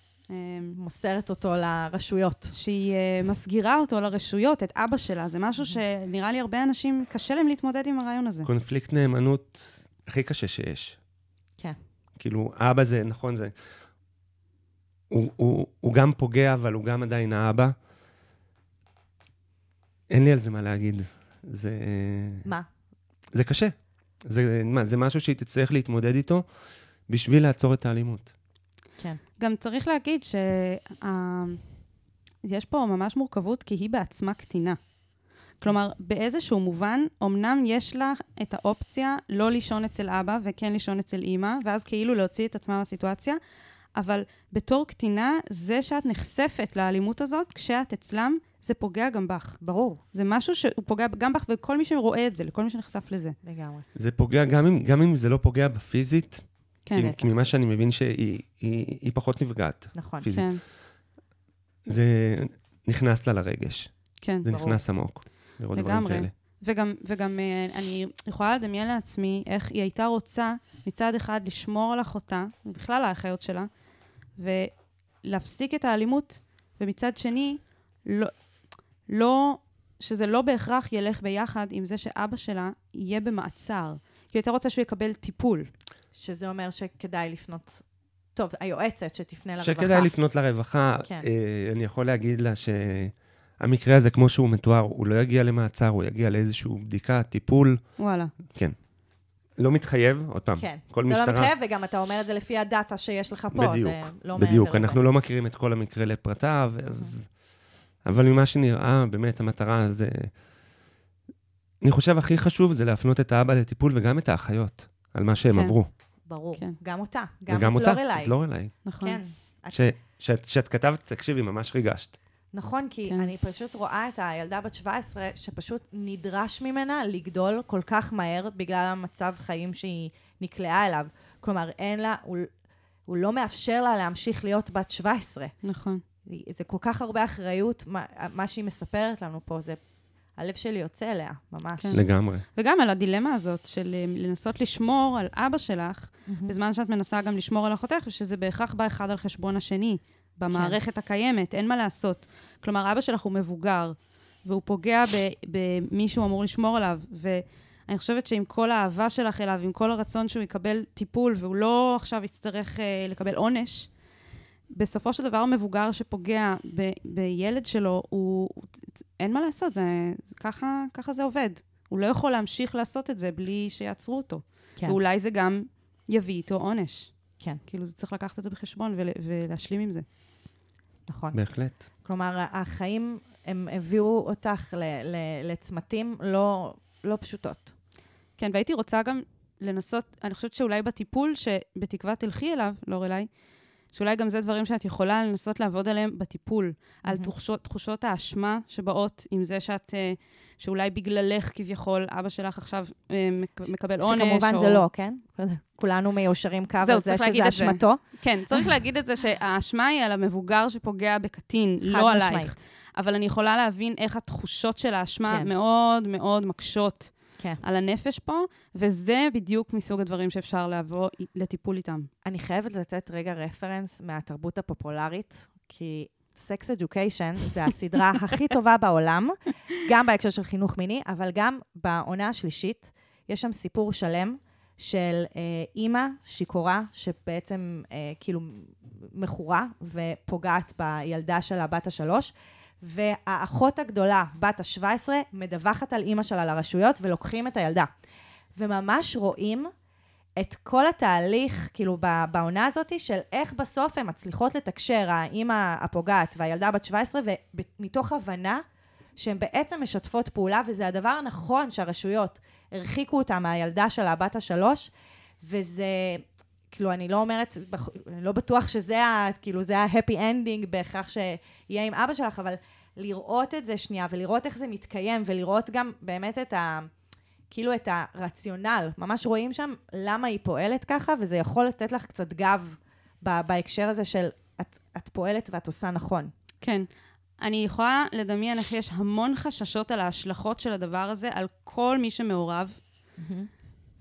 מוסרת אותו לרשויות. שהיא אה, מסגירה אותו לרשויות, את אבא שלה. זה משהו שנראה לי הרבה אנשים, קשה להם להתמודד עם הרעיון הזה. קונפליקט נאמנות הכי קשה שיש. כן. כאילו, האבא זה, נכון, זה... הוא, הוא, הוא גם פוגע, אבל הוא גם עדיין האבא. אין לי על זה מה להגיד. זה... מה? זה קשה. זה, מה, זה משהו שהיא תצטרך להתמודד איתו בשביל לעצור את האלימות. כן. גם צריך להגיד שיש פה ממש מורכבות, כי היא בעצמה קטינה. כלומר, באיזשהו מובן, אמנם יש לה את האופציה לא לישון אצל אבא וכן לישון אצל אימא, ואז כאילו להוציא את עצמה מהסיטואציה, אבל בתור קטינה, זה שאת נחשפת לאלימות הזאת, כשאת אצלם, זה פוגע גם בך. ברור. זה משהו שהוא פוגע גם בך וכל מי שרואה את זה, לכל מי שנחשף לזה. לגמרי. זה פוגע, גם אם, גם אם זה לא פוגע בפיזית, כן, כי, כי ממה שאני מבין שהיא היא, היא פחות נפגעת נכון. פיזית. כן, זה נכנס לה לרגש. כן. זה ברור. נכנס עמוק. לראות דברים לגמרי. כאלה. וגם, וגם אה, אני יכולה לדמיין לעצמי איך היא הייתה רוצה מצד אחד לשמור על אחותה, ובכלל האחיות שלה, ולהפסיק את האלימות, ומצד שני, לא, לא, שזה לא בהכרח ילך ביחד עם זה שאבא שלה יהיה במעצר. כי היא הייתה רוצה שהוא יקבל טיפול. שזה אומר שכדאי לפנות... טוב, היועצת שתפנה לרווחה. שכדאי לפנות לרווחה. כן. אה, אני יכול להגיד לה שהמקרה הזה, כמו שהוא מתואר, הוא לא יגיע למעצר, הוא יגיע לאיזושהי בדיקה, טיפול. וואלה. לא מתחייב, עוד פעם, כן. כל זה לא משטרה... מתחייב, וגם אתה אומר את זה לפי הדאטה שיש לך פה, בדיוק, זה לא מעבר בדיוק. אנחנו לא מכירים את כל המקרה לפרטיו, אז... אבל ממה שנראה, באמת, המטרה זה... אני חושב הכי חשוב זה להפנות את האבא לטיפול וגם את האחיות, על מה שהם כן. עברו. ברור. כן. גם אותה. גם וגם את אותה, לורליי. את לורליי. נכון. כן. את- ש- שאת שאת כתבת, תקשיבי, ממש ריגשת. נכון, כי כן. אני פשוט רואה את הילדה בת 17, שפשוט נדרש ממנה לגדול כל כך מהר בגלל המצב חיים שהיא נקלעה אליו. כלומר, אין לה, הוא, הוא לא מאפשר לה להמשיך להיות בת 17. נכון. זה כל כך הרבה אחריות, מה, מה שהיא מספרת לנו פה, זה... הלב שלי יוצא אליה, ממש. כן. לגמרי. וגם על הדילמה הזאת של אה, לנסות לשמור על אבא שלך, מהמם. בזמן שאת מנסה גם לשמור על אחותך, ושזה בהכרח בא אחד על חשבון השני, במערכת הקיימת, אין מה לעשות. כלומר, אבא שלך הוא מבוגר, והוא פוגע ב- במי שהוא אמור לשמור עליו, ואני חושבת שעם כל האהבה שלך אליו, עם כל הרצון שהוא יקבל טיפול, והוא לא עכשיו יצטרך אה, לקבל עונש, בסופו של דבר מבוגר שפוגע ב- בילד שלו, הוא... אין מה לעשות, זה, זה, ככה, ככה זה עובד. הוא לא יכול להמשיך לעשות את זה בלי שיעצרו אותו. כן, ואולי זה גם יביא איתו עונש. כן, כאילו, זה צריך לקחת את זה בחשבון ול, ולהשלים עם זה. נכון. בהחלט. כלומר, החיים, הם הביאו אותך ל- ל- לצמתים לא, לא פשוטות. כן, והייתי רוצה גם לנסות, אני חושבת שאולי בטיפול, שבתקווה תלכי אליו, לא אליי, שאולי גם זה דברים שאת יכולה לנסות לעבוד עליהם בטיפול, על מהמם. תחושות, תחושות האשמה שבאות עם זה שאת, אה, שאולי בגללך כביכול, אבא שלך עכשיו אה, מק- מקבל עונש. שכמובן או... זה לא, כן? כולנו מיושרים קו על זה שזה. אשמתו. כן, צריך להגיד את זה שהאשמה היא על המבוגר שפוגע בקטין, לא עלייך. אבל אני יכולה להבין איך התחושות של האשמה כן. מאוד מאוד מקשות כן. על הנפש פה, וזה בדיוק מסוג הדברים שאפשר לבוא לטיפול איתם. אני חייבת לתת רגע רפרנס מהתרבות הפופולרית, כי סקס אדיוקיישן זה הסדרה הכי טובה בעולם, גם בהקשר של חינוך מיני, אבל גם בעונה השלישית, יש שם סיפור שלם של אה, אימא שיכורה, שבעצם אה, כאילו מכורה ופוגעת בילדה שלה, בת השלוש, והאחות הגדולה, בת ה-17, מדווחת על אימא שלה לרשויות ולוקחים את הילדה. וממש רואים את כל התהליך, כאילו, בעונה הזאת, של איך בסוף הן מצליחות לתקשר, האימא הפוגעת והילדה בת 17, ומתוך הבנה שהן בעצם משתפות פעולה, וזה הדבר הנכון שהרשויות הרחיקו אותה מהילדה שלה, בת השלוש, וזה, כאילו, אני לא אומרת, אני לא בטוח שזה ה... כאילו, זה ה-happy ending בהכרח שיהיה עם אבא שלך, אבל לראות את זה שנייה, ולראות איך זה מתקיים, ולראות גם באמת את ה... כאילו את הרציונל, ממש רואים שם למה היא פועלת ככה, וזה יכול לתת לך קצת גב ב- בהקשר הזה של את, את פועלת ואת עושה נכון. כן. אני יכולה לדמיין איך יש המון חששות על ההשלכות של הדבר הזה, על כל מי שמעורב,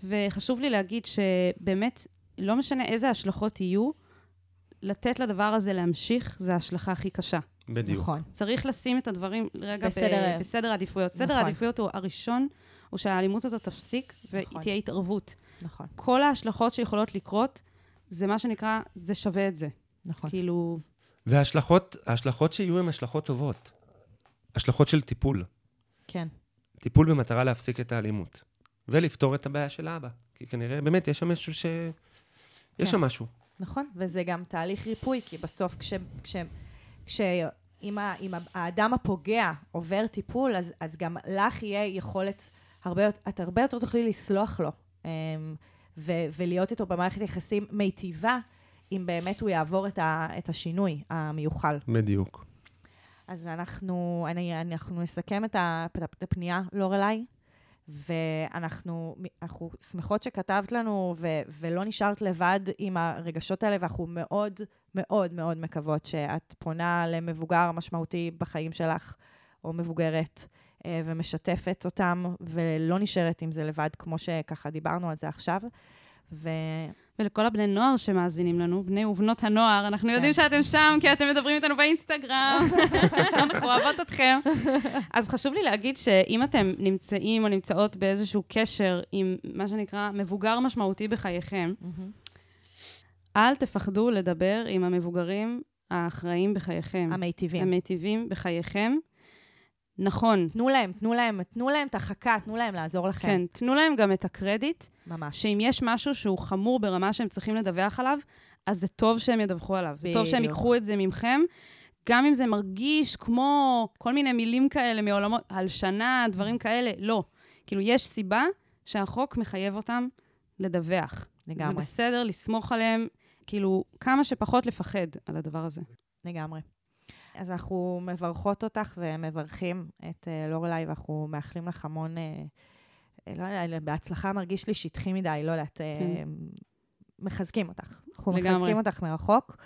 וחשוב לי להגיד שבאמת, לא משנה איזה השלכות יהיו, לתת לדבר הזה להמשיך, זה ההשלכה הכי קשה. בדיוק. נכון. צריך לשים את הדברים רגע בסדר- ב- בסדר העדיפויות. סדר נכון. העדיפויות הוא הראשון, הוא שהאלימות הזאת תפסיק, והיא נכון. תהיה התערבות. נכון, כל ההשלכות שיכולות לקרות, זה מה שנקרא, זה שווה את זה. נכון. כאילו, וההשלכות, ההשלכות שיהיו הן השלכות טובות. השלכות של טיפול. כן. טיפול במטרה להפסיק את האלימות. ולפתור את הבעיה של האבא. כי כנראה, באמת, יש שם משהו ש... יש כן. שם משהו. נכון, וזה גם תהליך ריפוי, כי בסוף כש... כש, כש אם, ה, אם האדם הפוגע עובר טיפול, אז, אז גם לך יהיה יכולת, הרבה, את הרבה יותר תוכלי לסלוח לו, אמ, ו, ולהיות איתו במערכת יחסים מיטיבה, אם באמת הוא יעבור את, ה, את השינוי המיוחל. בדיוק. אז אנחנו, אני, אנחנו נסכם את, הפנייה, לורלאי, ואנחנו אנחנו שמחות שכתבת לנו ו, ולא נשארת לבד עם הרגשות האלה, ואנחנו מאוד מאוד מאוד מקוות שאת פונה למבוגר משמעותי בחיים שלך, או מבוגרת, אה, ומשתפת אותם, ולא נשארת עם זה לבד, כמו שככה דיברנו על זה עכשיו. ו... ולכל הבני נוער שמאזינים לנו, בני ובנות הנוער, אנחנו יודעים כן. שאתם שם, כי אתם מדברים איתנו באינסטגרם, אנחנו אוהבות אתכם. אז חשוב לי להגיד שאם אתם נמצאים או נמצאות באיזשהו קשר עם מה שנקרא מבוגר משמעותי בחייכם, אל תפחדו לדבר עם המבוגרים האחראים בחייכם. המיטיבים. המיטיבים בחייכם. נכון, תנו להם, תנו להם, תנו להם את החכה, תנו להם לעזור לכם. כן, תנו להם גם את הקרדיט, ממש. שאם יש משהו שהוא חמור ברמה שהם צריכים לדווח עליו, אז זה טוב שהם ידווחו עליו. זה טוב שהם בדיוק. ייקחו את זה ממכם, גם אם זה מרגיש כמו כל מיני מילים כאלה מעולמות, הלשנה, דברים כאלה, לא. כאילו, יש סיבה שהחוק מחייב אותם לדווח. לגמרי, זה בסדר לסמוך עליהם, כאילו, כמה שפחות לפחד על הדבר הזה. לגמרי. אז אנחנו מברכות אותך ומברכים את uh, לורלאי, ואנחנו מאחלים לך המון, uh, לא יודעת, בהצלחה מרגיש לי שטחי מדי, לא יודעת, כן. מחזקים אותך. אנחנו לגמרי. מחזקים אותך מרחוק.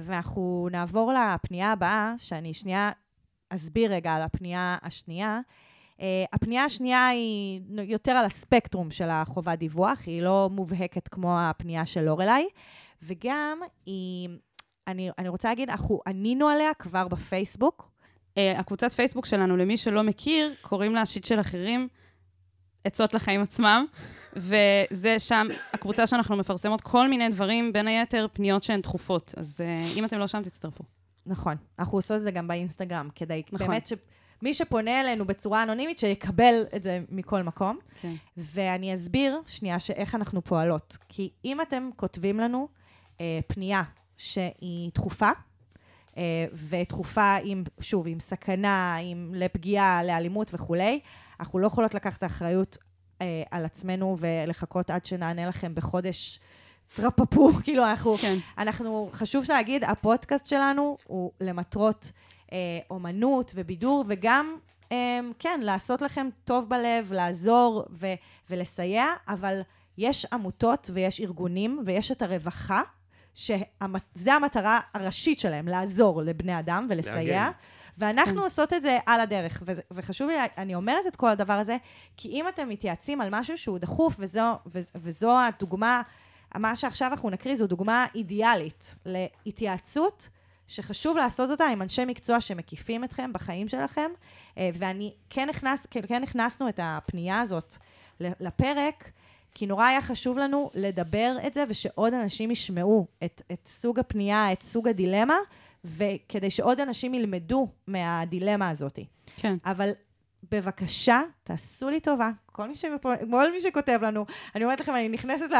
ואנחנו נעבור לפנייה הבאה, שאני שנייה אסביר רגע על הפנייה השנייה. Uh, הפנייה השנייה היא יותר על הספקטרום של החובת דיווח, היא לא מובהקת כמו הפנייה של לורלאי, וגם היא, אני, אני רוצה להגיד, אנחנו ענינו עליה כבר בפייסבוק. Uh, הקבוצת פייסבוק שלנו, למי שלא מכיר, קוראים לה שיט של אחרים, עצות לחיים עצמם, וזה שם, הקבוצה שאנחנו מפרסמות כל מיני דברים, בין היתר פניות שהן דחופות. אז uh, אם אתם לא שם, תצטרפו. נכון, אנחנו עושות את זה גם באינסטגרם, כדי נכון. באמת שמי שפונה אלינו בצורה אנונימית, שיקבל את זה מכל מקום. כן. ואני אסביר שנייה שאיך אנחנו פועלות. כי אם אתם כותבים לנו אה, פנייה שהיא דחופה, אה, ודחופה עם, שוב, עם סכנה, עם לפגיעה, לאלימות וכולי, אנחנו לא יכולות לקחת את האחריות אה, על עצמנו ולחכות עד שנענה לכם בחודש טרפפו, כאילו אנחנו, כן. אנחנו, חשוב להגיד, הפודקאסט שלנו הוא למטרות אה, אומנות ובידור, וגם, אה, כן, לעשות לכם טוב בלב, לעזור ו, ולסייע, אבל יש עמותות ויש ארגונים ויש את הרווחה, שזו המטרה הראשית שלהם, לעזור לבני אדם ולסייע. להגן. ואנחנו כן. עושות את זה על הדרך, וזה- וחשוב לי, אני אומרת את כל הדבר הזה, כי אם אתם מתייעצים על משהו שהוא דחוף, וזו, וז- וזו הדוגמה, מה שעכשיו אנחנו נקריא זו דוגמה אידיאלית להתייעצות, שחשוב לעשות אותה עם אנשי מקצוע שמקיפים אתכם בחיים שלכם, אה, ואני, כן, הכנס, כן, כן הכנסנו את הפנייה הזאת לפרק, כי נורא היה חשוב לנו לדבר את זה, ושעוד אנשים ישמעו את, את סוג הפנייה, את סוג הדילמה, וכדי שעוד אנשים ילמדו מהדילמה הזאת. כן. אבל בבקשה, תעשו לי טובה. כל מי, שמפה, כל מי שכותב לנו, אני אומרת לכם, אני נכנסת, ל,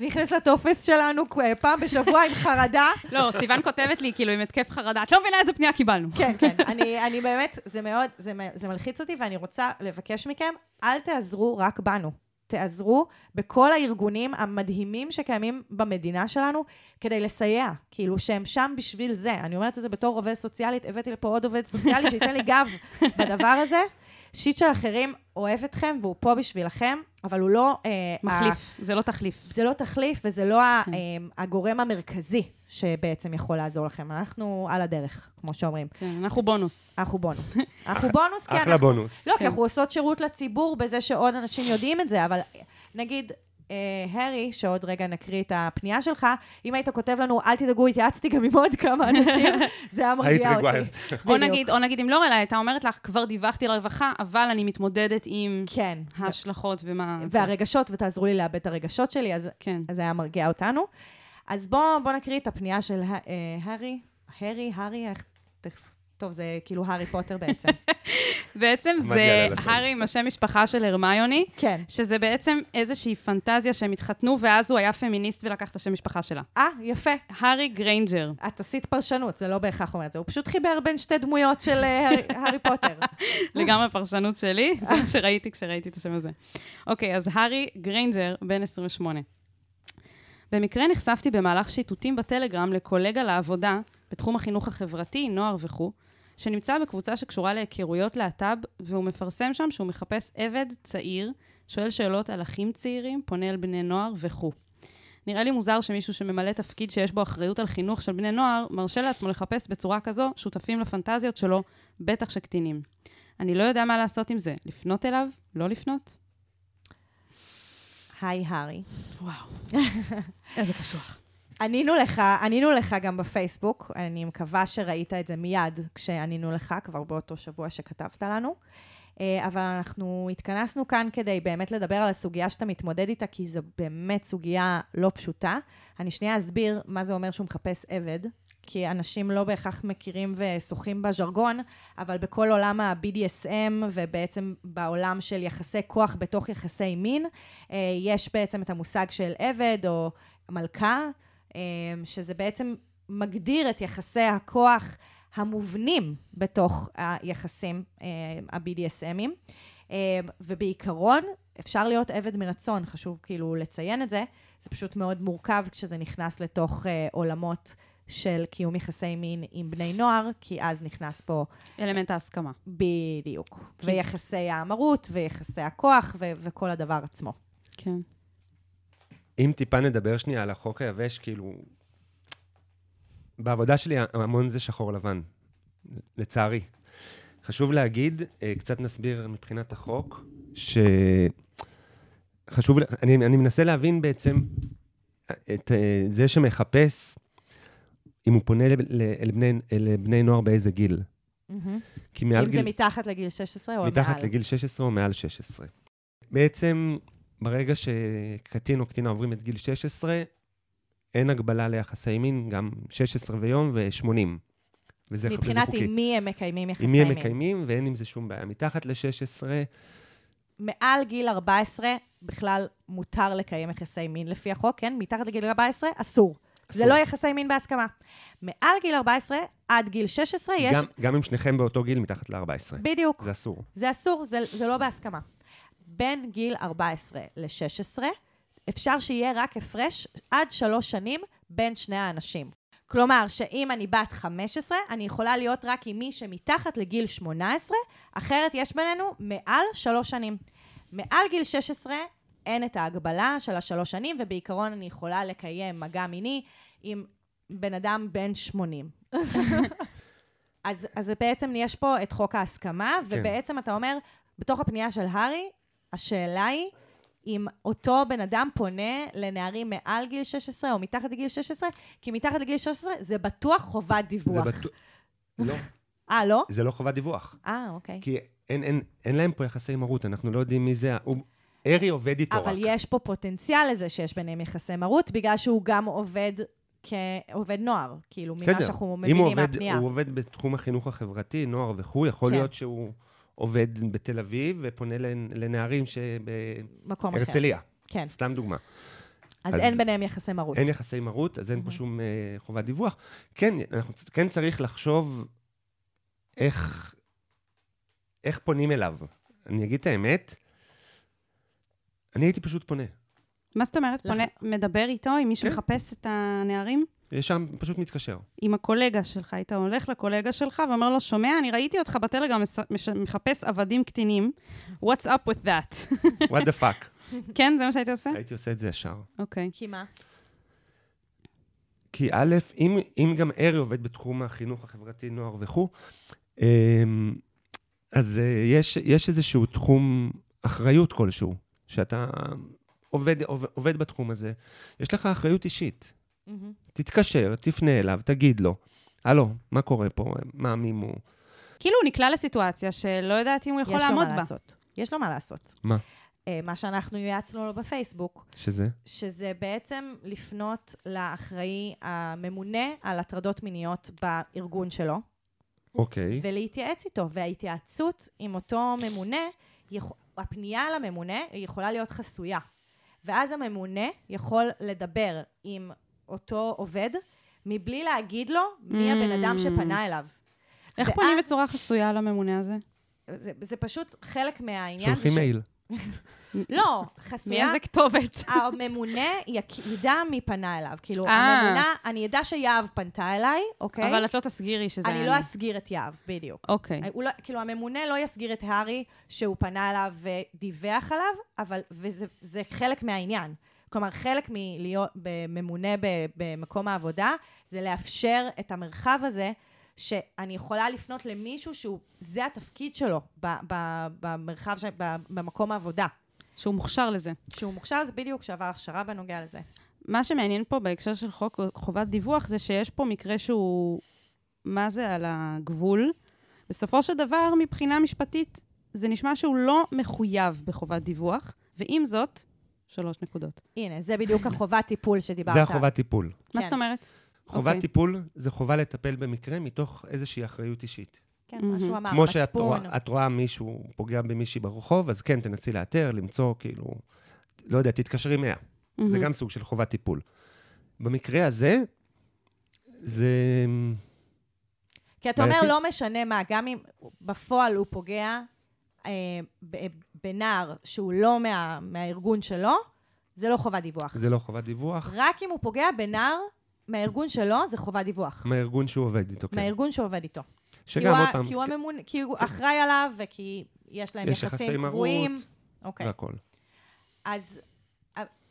אני נכנסת לטופס שלנו פעם בשבוע עם חרדה. לא, סיוון כותבת לי, כאילו, עם התקף חרדה, את לא מבינה איזה פנייה קיבלנו. כן, כן, אני, אני באמת, זה מאוד, זה, זה מלחיץ אותי, ואני רוצה לבקש מכם, אל תעזרו רק בנו. תעזרו בכל הארגונים המדהימים שקיימים במדינה שלנו כדי לסייע, כאילו שהם שם בשביל זה. אני אומרת את זה בתור עובדת סוציאלית, הבאתי לפה עוד עובד סוציאלי שייתן לי גב בדבר הזה. שיט של אחרים אוהב אתכם והוא פה בשבילכם, אבל הוא לא... אה, ה- מחליף, זה לא תחליף. זה לא תחליף וזה לא ה- כן. אה, הגורם המרכזי שבעצם יכול לעזור לכם. אנחנו על הדרך, כמו שאומרים. כן, אנחנו בונוס. אנחנו בונוס. אנחנו בונוס כי אחלה אנחנו... בונוס. לא, כי כן. אנחנו עושות שירות לציבור בזה שעוד אנשים יודעים את זה, אבל נגיד, הרי, שעוד רגע נקריא את הפנייה שלך, אם היית כותב לנו, אל תדאגו, התייעצתי גם עם עוד כמה אנשים, זה היה מרגיע אותי. או. נגיד, או נגיד אם לא אליי, הייתה אומרת לך, כבר דיווחתי לרווחה, אבל אני מתמודדת עם כן. ההשלכות ומה... זה." והרגשות, ותעזרו לי לעבד את הרגשות שלי, אז כן. אז זה היה מרגיע אותנו. אז בואו בוא נקריא את הפנייה של אה, הארי, הארי, הארי, איך... תכף- טוב, זה כאילו הארי פוטר בעצם. בעצם זה. הארי עם השם משפחה של הרמיוני, כן. שזה בעצם איזושהי פנטזיה שהם התחתנו, ואז הוא היה פמיניסט ולקח את השם משפחה שלה. אה, יפה. הארי גריינג'ר. את עשית פרשנות, זה לא בהכרח אומר את זה. הוא פשוט חיבר בין שתי דמויות של אה, הארי פוטר. לגמרי פרשנות שלי, זה מה שראיתי כשראיתי את השם הזה. אוקיי, אז הארי גריינג'ר, בן 28. במקרה נחשפתי במהלך שיטוטים בטלגרם לקולגה לעבודה בתחום החינוך החברתי, נוער וכו', שנמצא בקבוצה שקשורה להיכרויות להט"ב, והוא מפרסם שם שהוא מחפש עבד צעיר, שואל שאלות על אחים צעירים, פונה אל בני נוער וכו'. נראה לי מוזר שמישהו שממלא תפקיד שיש בו אחריות על חינוך של בני נוער, מרשה לעצמו לחפש בצורה כזו שותפים לפנטזיות שלו, בטח שקטינים. אני לא יודע מה לעשות עם זה. לפנות אליו? לא לפנות? היי, הארי. וואו. איזה קשוח. ענינו לך, ענינו לך גם בפייסבוק, אני מקווה שראית את זה מיד כשענינו לך, כבר באותו שבוע שכתבת לנו. אה, אבל אנחנו התכנסנו כאן כדי באמת לדבר על הסוגיה שאתה מתמודד איתה, כי זו באמת סוגיה לא פשוטה. אני שנייה אסביר מה זה אומר שהוא מחפש עבד, כי אנשים לא בהכרח מכירים ושוחים בז'רגון, אבל בכל עולם ה-BDSM ובעצם בעולם של יחסי כוח בתוך יחסי מין, אה, יש בעצם את המושג של עבד או מלכה, שזה בעצם מגדיר את יחסי הכוח המובנים בתוך היחסים אה, ה-BDSMים. אה, ובעיקרון, אפשר להיות עבד מרצון, חשוב כאילו לציין את זה. זה פשוט מאוד מורכב כשזה נכנס לתוך אה, עולמות של קיום יחסי מין עם בני נוער, כי אז נכנס פה אלמנט ההסכמה. בדיוק. ויחסי האמרות, ויחסי הכוח, ו- וכל הדבר עצמו. כן. אם טיפה נדבר שנייה על החוק היבש, כאילו... בעבודה שלי המון זה שחור לבן, לצערי. חשוב להגיד, אה, קצת נסביר מבחינת החוק, ש... חשוב, ל- אני, אני מנסה להבין בעצם את אה, זה שמחפש, אם הוא פונה לב- ל- אל בני, אל בני נוער באיזה גיל. כי מעל אם גיל... זה מתחת לגיל 16 או מעל? מתחת לגיל 16 או מעל 16. בעצם, ברגע שקטין או קטינה עוברים את גיל 16, אין הגבלה ליחסי מין, גם 16 ויום ו-80. וזה, וזה מבחינת חוקי. עם מי הם מקיימים יחסי עם מין. מי הם מקיימים, ואין עם זה שום בעיה. מתחת ל-16, מעל גיל 14 בכלל מותר לקיים יחסי מין לפי החוק, כן? מתחת לגיל 14 אסור. זה אסור. לא יחסי מין בהסכמה. מעל גיל 14 עד גיל 16 יש... גם, גם אם שניכם באותו גיל, מתחת ל-14. בדיוק. זה אסור. זה אסור, זה, זה לא בהסכמה. בין גיל 14 ל-16, אפשר שיהיה רק הפרש עד שלוש שנים בין שני האנשים. כלומר, שאם אני בת 15, אני יכולה להיות רק עם מי שמתחת לגיל 18, אחרת יש בינינו מעל שלוש שנים. מעל גיל 16 אין את ההגבלה של השלוש שנים, ובעיקרון אני יכולה לקיים מגע מיני עם בן אדם בן 80. אז, אז בעצם יש פה את חוק ההסכמה, כן. ובעצם אתה אומר, בתוך הפנייה של הארי, השאלה היא אם אותו בן אדם פונה לנערים מעל גיל 16 או מתחת לגיל 16, כי מתחת לגיל 16 זה בטוח חובת דיווח. זה בטוח... לא, אה, לא? זה לא חובת דיווח. אה, אוקיי. כי אין, אין, אין להם פה יחסי מרות, אנחנו לא יודעים מי זה. הוא... ארי עובד איתו אבל רק. יש פה פוטנציאל לזה שיש ביניהם יחסי מרות, בגלל שהוא גם עובד כעובד נוער, כאילו, ממה בסדר. שאנחנו אם מבינים הוא עובד, מהפנייה. הוא עובד בתחום החינוך החברתי, נוער וכו', יכול כן. להיות שהוא עובד בתל אביב ופונה לנ- לנערים מקום אחר. שבהרצליה. כן. סתם דוגמה. אז, אז אין ביניהם יחסי מרות. אין יחסי מרות, אז אין פה שום אה, חובת דיווח. כן, אנחנו כן צריך לחשוב איך, איך פונים אליו. אני אגיד את האמת, אני הייתי פשוט פונה. מה זאת אומרת? לך- פונה, מדבר איתו, עם מי כן. שמחפש את הנערים? ישר פשוט מתקשר. עם הקולגה שלך, היית הולך לקולגה שלך ואומר לו, שומע, אני ראיתי אותך בטלגרם מש- מחפש עבדים קטינים, what's up with that? what the fuck. כן, זה מה שהיית עושה? הייתי עושה את זה ישר. אוקיי. כי מה? כי א', אם, אם גם ארי עובד בתחום החינוך החברתי, נוער וכו', אמ, אז אה, יש, יש איזשהו תחום אחריות כלשהו, שאתה עובד, עובד, עובד בתחום הזה, יש לך אחריות אישית. מהמם. תתקשר, תפנה אליו, תגיד לו, הלו, מה קורה פה? מה, מי מו? כאילו הוא נקלע לסיטואציה שלא יודעת אם הוא יכול יש לו לעמוד מה בה. לעשות. יש לו מה לעשות. מה? אה, מה שאנחנו יועצנו לו בפייסבוק, שזה? שזה בעצם לפנות לאחראי הממונה על הטרדות מיניות בארגון שלו, אוקיי. ולהתייעץ איתו. וההתייעצות עם אותו ממונה, יכ... הפנייה לממונה היא יכולה להיות חסויה. ואז הממונה יכול לדבר עם אותו עובד, מבלי להגיד לו מי הבן אדם Mm. שפנה אליו. איך ואז- פונים בצורה חסויה לממונה הזה? זה, זה פשוט חלק מהעניין. שולחים ש- מייל. לא, חסויה. מאיזה כתובת? הממונה ידע מי פנה אליו. כאילו, אה. הממונה, אני אדע שיהב פנתה אליי, אוקיי? אבל את לא תסגירי שזה אני לא אסגיר את יהב, בדיוק. אוקיי. הוא לא, כאילו, הממונה לא יסגיר את הארי שהוא פנה אליו ודיווח עליו, אבל, וזה זה חלק מהעניין. כלומר, חלק מלהיות ממונה במקום העבודה, זה לאפשר את המרחב הזה, שאני יכולה לפנות למישהו שהוא, זה התפקיד שלו במרחב, במקום העבודה. שהוא מוכשר לזה. שהוא מוכשר, זה בדיוק שעבר הכשרה בנוגע לזה. מה שמעניין פה בהקשר של חוק חובת דיווח זה שיש פה מקרה שהוא, מה זה על הגבול. בסופו של דבר, מבחינה משפטית, זה נשמע שהוא לא מחויב בחובת דיווח, ועם זאת, שלוש נקודות. הנה, זה בדיוק החובת טיפול שדיברת. זה החובת טיפול. מה כן. זאת אומרת? חובת אוקיי. טיפול זה חובה לטפל במקרה מתוך איזושהי אחריות אישית. כן, מה שהוא. אמר, כמו שאת מצפון. רואה, מישהו פוגע במישהי ברחוב, אז כן, תנסי לאתר, למצוא, כאילו, לא יודע, תתקשרי 100. זה מהמם. גם סוג של חובת טיפול. במקרה הזה, זה... כי אתה אומר. לא משנה מה, גם אם בפועל הוא פוגע אה, ב- בנער שהוא לא מה, מהארגון שלו, זה לא חובת דיווח. זה לא חובת דיווח. רק אם הוא פוגע בנער מהארגון שלו, זה חובת דיווח. מהארגון שהוא עובד איתו, כן. מהארגון שעובד איתו. כי שגם, עוד פעם, כי הוא הממונה, כי הוא אחראי עליו, וכי יש להם יש יחסים יחסי מרות קבועים. אוקיי. והכל. אז,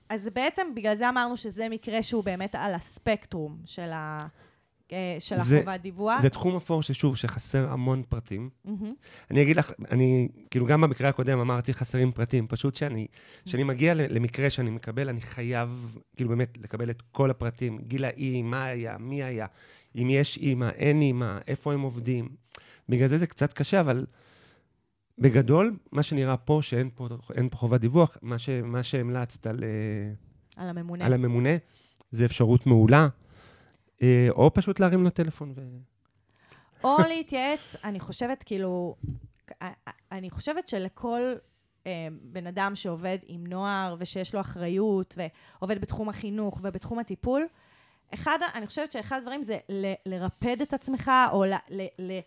אז בעצם בגלל זה אמרנו שזה מקרה שהוא באמת על הספקטרום של, ה, של זה- החובת דיווח. זה תחום אפור ששוב, שחסר המון פרטים. מהמם. אני אגיד לך, אני, כאילו, גם במקרה הקודם אמרתי חסרים פרטים, פשוט שאני, כשאני מגיע ל- למקרה שאני מקבל, אני חייב, כאילו, באמת, לקבל את כל הפרטים, גילאים, מה היה, מי היה, אם יש אימא, אין אימא, איפה הם עובדים. בגלל זה זה קצת קשה, אבל בגדול, מה שנראה פה, שאין פה, פה חובת דיווח, מה, ש, מה שהמלצת על, אה, על הממונה. על הממונה, זה אפשרות מעולה, אה, או פשוט להרים לו טלפון ו... או להתייעץ, אני חושבת, כאילו, אני חושבת שלכל אה, בן אדם שעובד עם נוער ושיש לו אחריות ועובד בתחום החינוך ובתחום הטיפול, אחד, אני חושבת שאחד הדברים זה ל- לרפד את עצמך, או ל... ל, ל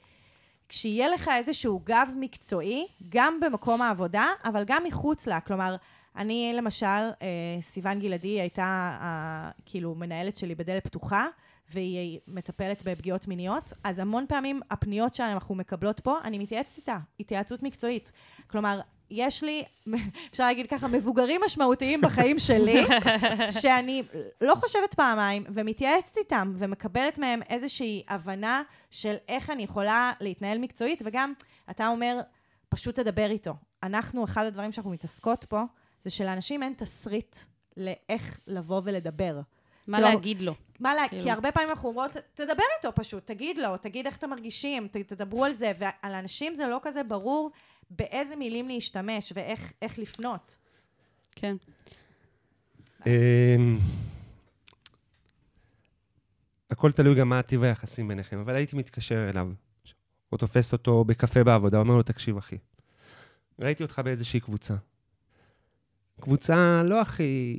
כשיהיה לך איזשהו גב מקצועי, גם במקום העבודה, אבל גם מחוץ לה. כלומר, אני למשל, אה, סיוון גלעדי הייתה אה, כאילו מנהלת שלי בדלת פתוחה, והיא מטפלת בפגיעות מיניות, אז המון פעמים הפניות שאנחנו מקבלות פה, אני מתייעצת איתה, התייעצות מקצועית. כלומר, יש לי, אפשר להגיד ככה, מבוגרים משמעותיים בחיים שלי, שאני לא חושבת פעמיים, ומתייעצת איתם, ומקבלת מהם איזושהי הבנה של איך אני יכולה להתנהל מקצועית, וגם, אתה אומר, פשוט תדבר איתו. אנחנו, אחד הדברים שאנחנו מתעסקות פה, זה שלאנשים אין תסריט לאיך לבוא ולדבר. מה לא, להגיד לו? מה לה... כאילו. כי הרבה פעמים אנחנו אומרות, תדבר איתו פשוט, תגיד לו, תגיד איך אתם מרגישים, ת, תדברו על זה, ועל אנשים זה לא כזה ברור באיזה מילים להשתמש ואיך איך לפנות. כן. אמ, הכל תלוי גם מה טיב היחסים ביניכם, אבל הייתי מתקשר אליו, או תופס אותו בקפה בעבודה, אומר לו, תקשיב, אחי, ראיתי אותך באיזושהי קבוצה. קבוצה לא הכי...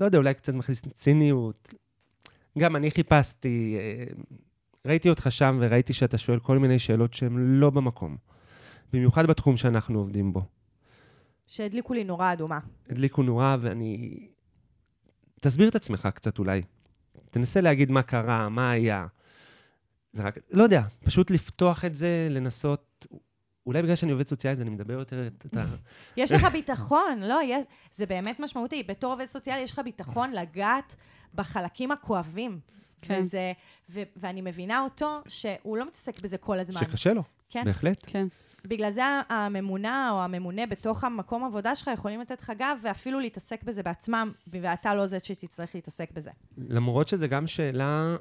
לא יודע, אולי קצת מכניס ציניות. גם אני חיפשתי, אה, ראיתי אותך שם וראיתי שאתה שואל כל מיני שאלות שהן לא במקום. במיוחד בתחום שאנחנו עובדים בו. שהדליקו לי נורה אדומה. הדליקו נורה ואני... תסביר את עצמך קצת אולי. תנסה להגיד מה קרה, מה היה. זה רק, לא יודע, פשוט לפתוח את זה, לנסות... אולי בגלל שאני עובד סוציאלי, אז אני מדבר יותר את ה... יש לך ביטחון, לא, יש, זה באמת משמעותי. בתור עובד סוציאלי יש לך ביטחון לגעת בחלקים הכואבים. כן. וזה, ו, ואני מבינה אותו שהוא לא מתעסק בזה כל הזמן. שקשה לו, כן. בהחלט. כן. בגלל זה הממונה או הממונה בתוך המקום עבודה שלך יכולים לתת לך גב ואפילו להתעסק בזה בעצמם, ואתה לא זה שתצטרך להתעסק בזה. למרות שזה גם שאלה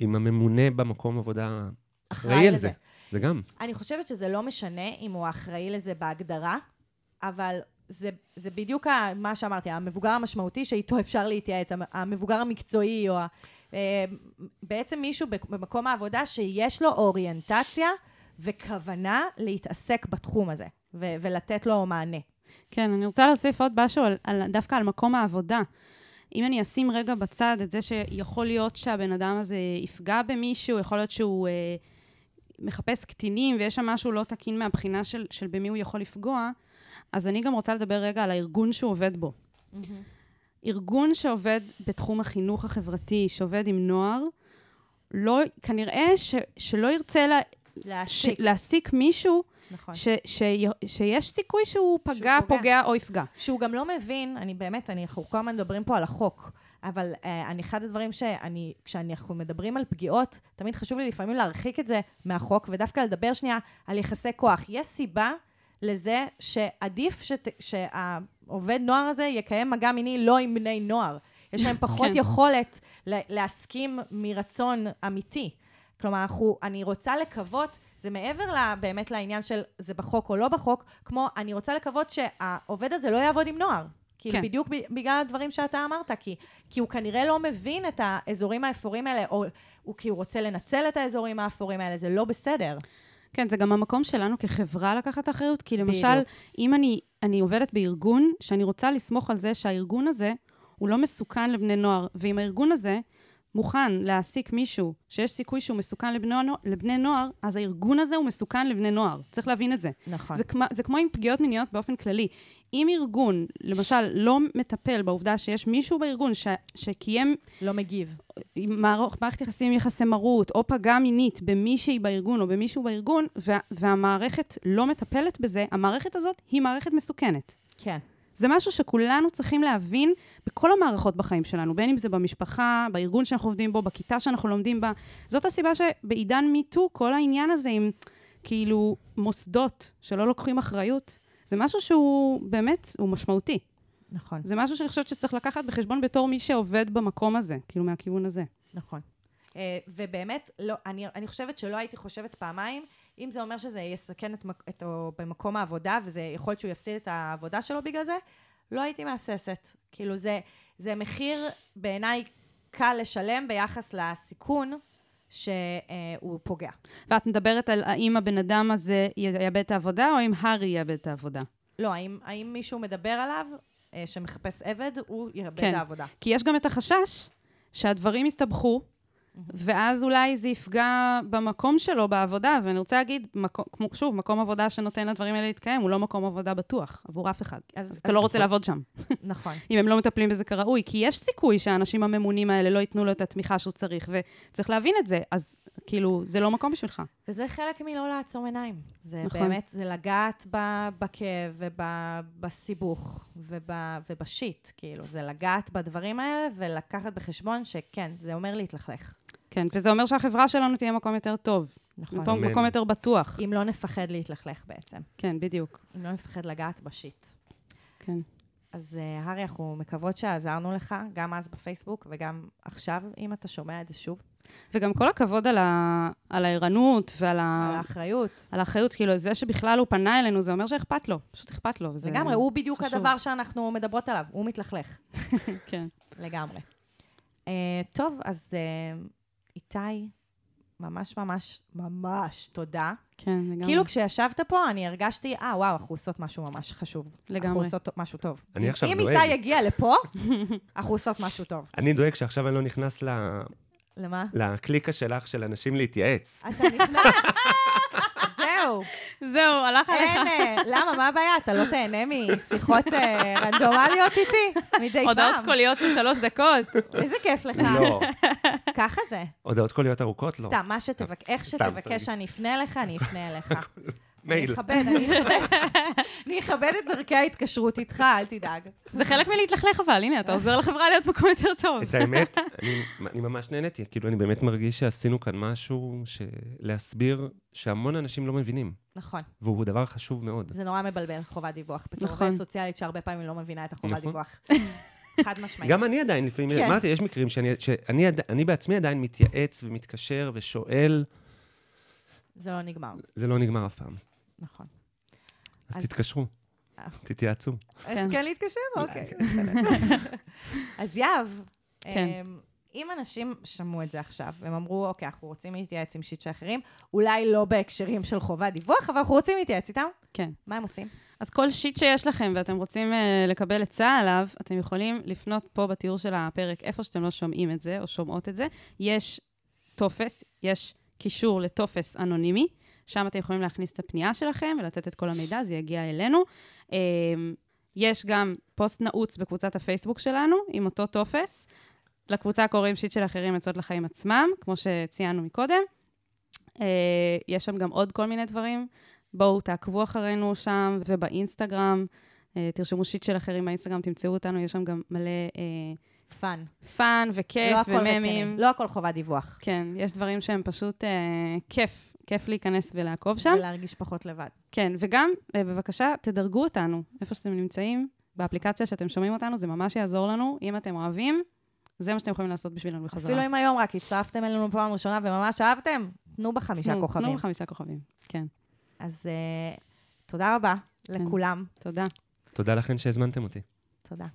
אם הממונה במקום עבודה אחראי על. זה. זה גם. אני חושבת שזה לא משנה אם הוא אחראי לזה בהגדרה, אבל זה, זה בדיוק ה- מה שאמרתי, המבוגר המשמעותי שאיתו אפשר להתייעץ, המ- המבוגר המקצועי, או ה, אה, בעצם מישהו במקום העבודה שיש לו אוריינטציה וכוונה להתעסק בתחום הזה, ו- ולתת לו מענה. כן, אני רוצה להוסיף עוד משהו על, על, דווקא על מקום העבודה. אם אני אשים רגע בצד את זה שיכול להיות שהבן אדם הזה יפגע במישהו, יכול להיות שהוא אה, מחפש קטינים ויש שם משהו לא תקין מהבחינה של, של במי הוא יכול לפגוע, אז אני גם רוצה לדבר רגע על הארגון שהוא עובד בו. ארגון שעובד בתחום החינוך החברתי, שעובד עם נוער, לא, כנראה ש, שלא ירצה לה, ש, להעסיק, להעסיק מישהו נכון. ש, ש, שיש סיכוי שהוא פגע, פוגע. פוגע או יפגע. שהוא גם לא מבין, אני באמת, אנחנו כל הזמן מדברים פה על החוק, אבל uh, אני, אחד הדברים שאני, כשאנחנו מדברים על פגיעות, תמיד חשוב לי לפעמים להרחיק את זה מהחוק, ודווקא לדבר שנייה על יחסי כוח. יש סיבה לזה שעדיף שת, שהעובד נוער הזה יקיים מגע מיני לא עם בני נוער. יש להם פחות כן. יכולת לה, להסכים מרצון אמיתי. כלומר, אנחנו, אני רוצה לקוות, זה מעבר לה, באמת לעניין של זה בחוק או לא בחוק, כמו אני רוצה לקוות שהעובד הזה לא יעבוד עם נוער. כאילו, כן. בדיוק בגלל הדברים שאתה אמרת, כי, כי הוא כנראה לא מבין את האזורים האפורים האלה, או הוא, כי הוא רוצה לנצל את האזורים האפורים האלה, זה לא בסדר. כן, זה גם המקום שלנו כחברה לקחת אחריות, כי למשל, בדיוק. אם אני, אני עובדת בארגון, שאני רוצה לסמוך על זה שהארגון הזה הוא לא מסוכן לבני נוער, ואם הארגון הזה מוכן להעסיק מישהו שיש סיכוי שהוא מסוכן לבני, לבני נוער, אז הארגון הזה הוא מסוכן לבני נוער. צריך להבין את זה. נכון. זה, כמו, זה כמו עם פגיעות מיניות באופן כללי. אם ארגון, למשל, לא מטפל בעובדה שיש מישהו בארגון ש, שקיים לא מגיב. מערכת יחסים עם יחסי מרות, או פגע מינית במישהי בארגון או במישהו בארגון, וה, והמערכת לא מטפלת בזה, המערכת הזאת היא מערכת מסוכנת. כן. זה משהו שכולנו צריכים להבין בכל המערכות בחיים שלנו, בין אם זה במשפחה, בארגון שאנחנו עובדים בו, בכיתה שאנחנו לומדים בה. זאת הסיבה שבעידן מיטו, כל העניין הזה עם כאילו מוסדות שלא לוקחים אחריות, זה משהו שהוא באמת, הוא משמעותי. נכון. זה משהו שאני חושבת שצריך לקחת בחשבון בתור מי שעובד במקום הזה, כאילו מהכיוון הזה. נכון. Uh, ובאמת, לא, אני, אני חושבת שלא הייתי חושבת פעמיים, אם זה אומר שזה יסכן את, את, או במקום העבודה, וזה יכול להיות שהוא יפסיד את העבודה שלו בגלל זה, לא הייתי מהססת. כאילו, זה, זה מחיר בעיניי קל לשלם ביחס לסיכון שהוא פוגע. ואת מדברת על האם הבן אדם הזה יאבד את העבודה, או אם הארי יאבד את העבודה. לא, האם, האם מישהו מדבר עליו, uh, שמחפש עבד, הוא יאבד כן. את העבודה. כי יש גם את החשש שהדברים יסתבכו, ואז אולי זה יפגע במקום שלו בעבודה, ואני רוצה להגיד, מקום, כמו, שוב, מקום עבודה שנותן לדברים האלה להתקיים, הוא לא מקום עבודה בטוח עבור אף אחד. אז- אז אז אתה לא רוצה נכון. לעבוד שם, נכון. אם הם לא מטפלים בזה כראוי, כי יש סיכוי שהאנשים הממונים האלה לא ייתנו לו את התמיכה שהוא צריך, וצריך להבין את זה, אז כאילו, זה לא מקום בשבילך. וזה חלק מלא לעצום עיניים. זה נכון. באמת, זה לגעת ב- בכאב ובסיבוך וב, ובשיט, כאילו. זה לגעת בדברים האלה ולקחת בחשבון שכן, זה אומר להתלכלך. כן, וזה אומר שהחברה שלנו תהיה מקום יותר טוב, נכון. מקום. מקום יותר בטוח. אם לא נפחד להתלכלך בעצם. כן, בדיוק. אם לא נפחד לגעת בשיט. כן. אז uh, הארי, אנחנו מקוות שעזרנו לך, גם אז בפייסבוק וגם עכשיו, אם אתה שומע את זה שוב, וגם כל הכבוד על, ה... על הערנות ועל ה... על האחריות. על האחריות, כאילו, זה שבכלל הוא פנה אלינו, זה אומר שאכפת לו, פשוט אכפת לו. וזה לגמרי, הוא בדיוק חשוב. הדבר שאנחנו מדברות עליו, הוא מתלכלך. כן. לגמרי. Uh, טוב, אז uh, איתי, ממש ממש ממש תודה. כן, לגמרי. כאילו כשישבת פה, אני הרגשתי, אה, וואו, אנחנו עושות משהו ממש חשוב. לגמרי. אנחנו עושות משהו טוב. אני עכשיו אם דואג. איתי יגיע לפה, אנחנו עושות משהו טוב. אני דואג שעכשיו אני לא נכנס ל... למה? לקליקה שלך של אנשים להתייעץ. אתה נכנס. זהו. זהו, הלך עליך. אין, למה? מה הבעיה? אתה לא תהנה משיחות אה, רנדומליות איתי? מדי הודעות פעם. קוליות של שלוש דקות. איזה כיף לך. לא. ככה זה. הודעות קוליות ארוכות? לא. סתם, מה שתבקש, איך שתבקש. שאני אפנה אליך, אני אפנה אליך. מייל. אני אכבד. אני אכבד את דרכי ההתקשרות איתך, אל תדאג. זה חלק מלהתלכלך אבל, הנה, אתה עוזר לחברה להיות מקום יותר טוב. את האמת, אני, ממש נהניתי. כאילו, אני באמת מרגיש שעשינו כאן משהו. להסביר שהמון אנשים לא מבינים, נכון. והוא דבר חשוב מאוד. זה נורא מבלבל, חובת דיווח. בתור נכון. עובדת סוציאלית שהרבה פעמים לא מבינה את החובת נכון. דיווח. חד משמעית. גם אני עדיין, לפעמים, כן. אמרתי, יש מקרים שאני, שאני עד- אני בעצמי עדיין מתייעץ ומתקשר ושואל, זה לא נגמר. זה לא נגמר אף פעם. נכון. אז אז- תתקשרו, אה. תתייעצו. אז כן להתקשר? אוקיי. אז יהב, כן. אמ, אם אנשים שמעו את זה עכשיו, והם אמרו, אוקיי, אנחנו רוצים להתייעץ עם שיט של אחרים, אולי לא בהקשרים של חובת דיווח, אבל אנחנו רוצים להתייעץ איתם, כן. מה הם עושים? אז כל שיט שיש לכם ואתם רוצים uh, לקבל עצה עליו, אתם יכולים לפנות פה בתיאור של הפרק, איפה שאתם לא שומעים את זה או שומעות את זה. יש טופס, יש קישור לטופס אנונימי, שם אתם יכולים להכניס את הפנייה שלכם ולתת את כל המידע, זה יגיע אלינו. אמ, יש גם פוסט נעוץ בקבוצת הפייסבוק שלנו, עם אותו טופס. לקבוצה קוראים שיט של אחרים עצות לחיים עצמם, כמו שציינו מקודם. אה, יש שם גם עוד כל מיני דברים. בואו תעקבו אחרינו שם ובאינסטגרם. אה, תרשמו שיט של אחרים באינסטגרם, תמצאו אותנו, יש שם גם מלא אה, fun. fun לא וכיף רציני, וממים. לא הכל חובת דיווח. כן, יש דברים שהם פשוט אה, כיף, כיף להיכנס ולעקוב שם. ולהרגיש פחות לבד. כן, וגם, אה, בבקשה, תדרגו אותנו איפה שאתם נמצאים, באפליקציה שאתם שומעים אותנו, זה ממש יעזור לנו. אם אתם אוהבים, זה מה שאתם יכולים לעשות בשבילנו בחזרה. אפילו אם היום רק הצטרפתם אלינו פעם ראשונה וממש אהבתם, תנו בחמישה תנו- כוכבים. תנו בחמישה כוכבים, כן. אז אה, תודה רבה לכולם. תודה. תודה לכן שהזמנתם אותי. תודה.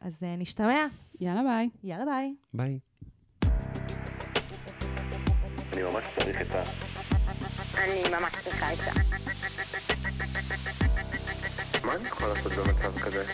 אז אה, נשתמע. יאללה, ביי. יאללה ביי. ביי. אני ממש צריך את ה... אני ממש צריכה עצה. מה אני יכול לעשות במצב כזה?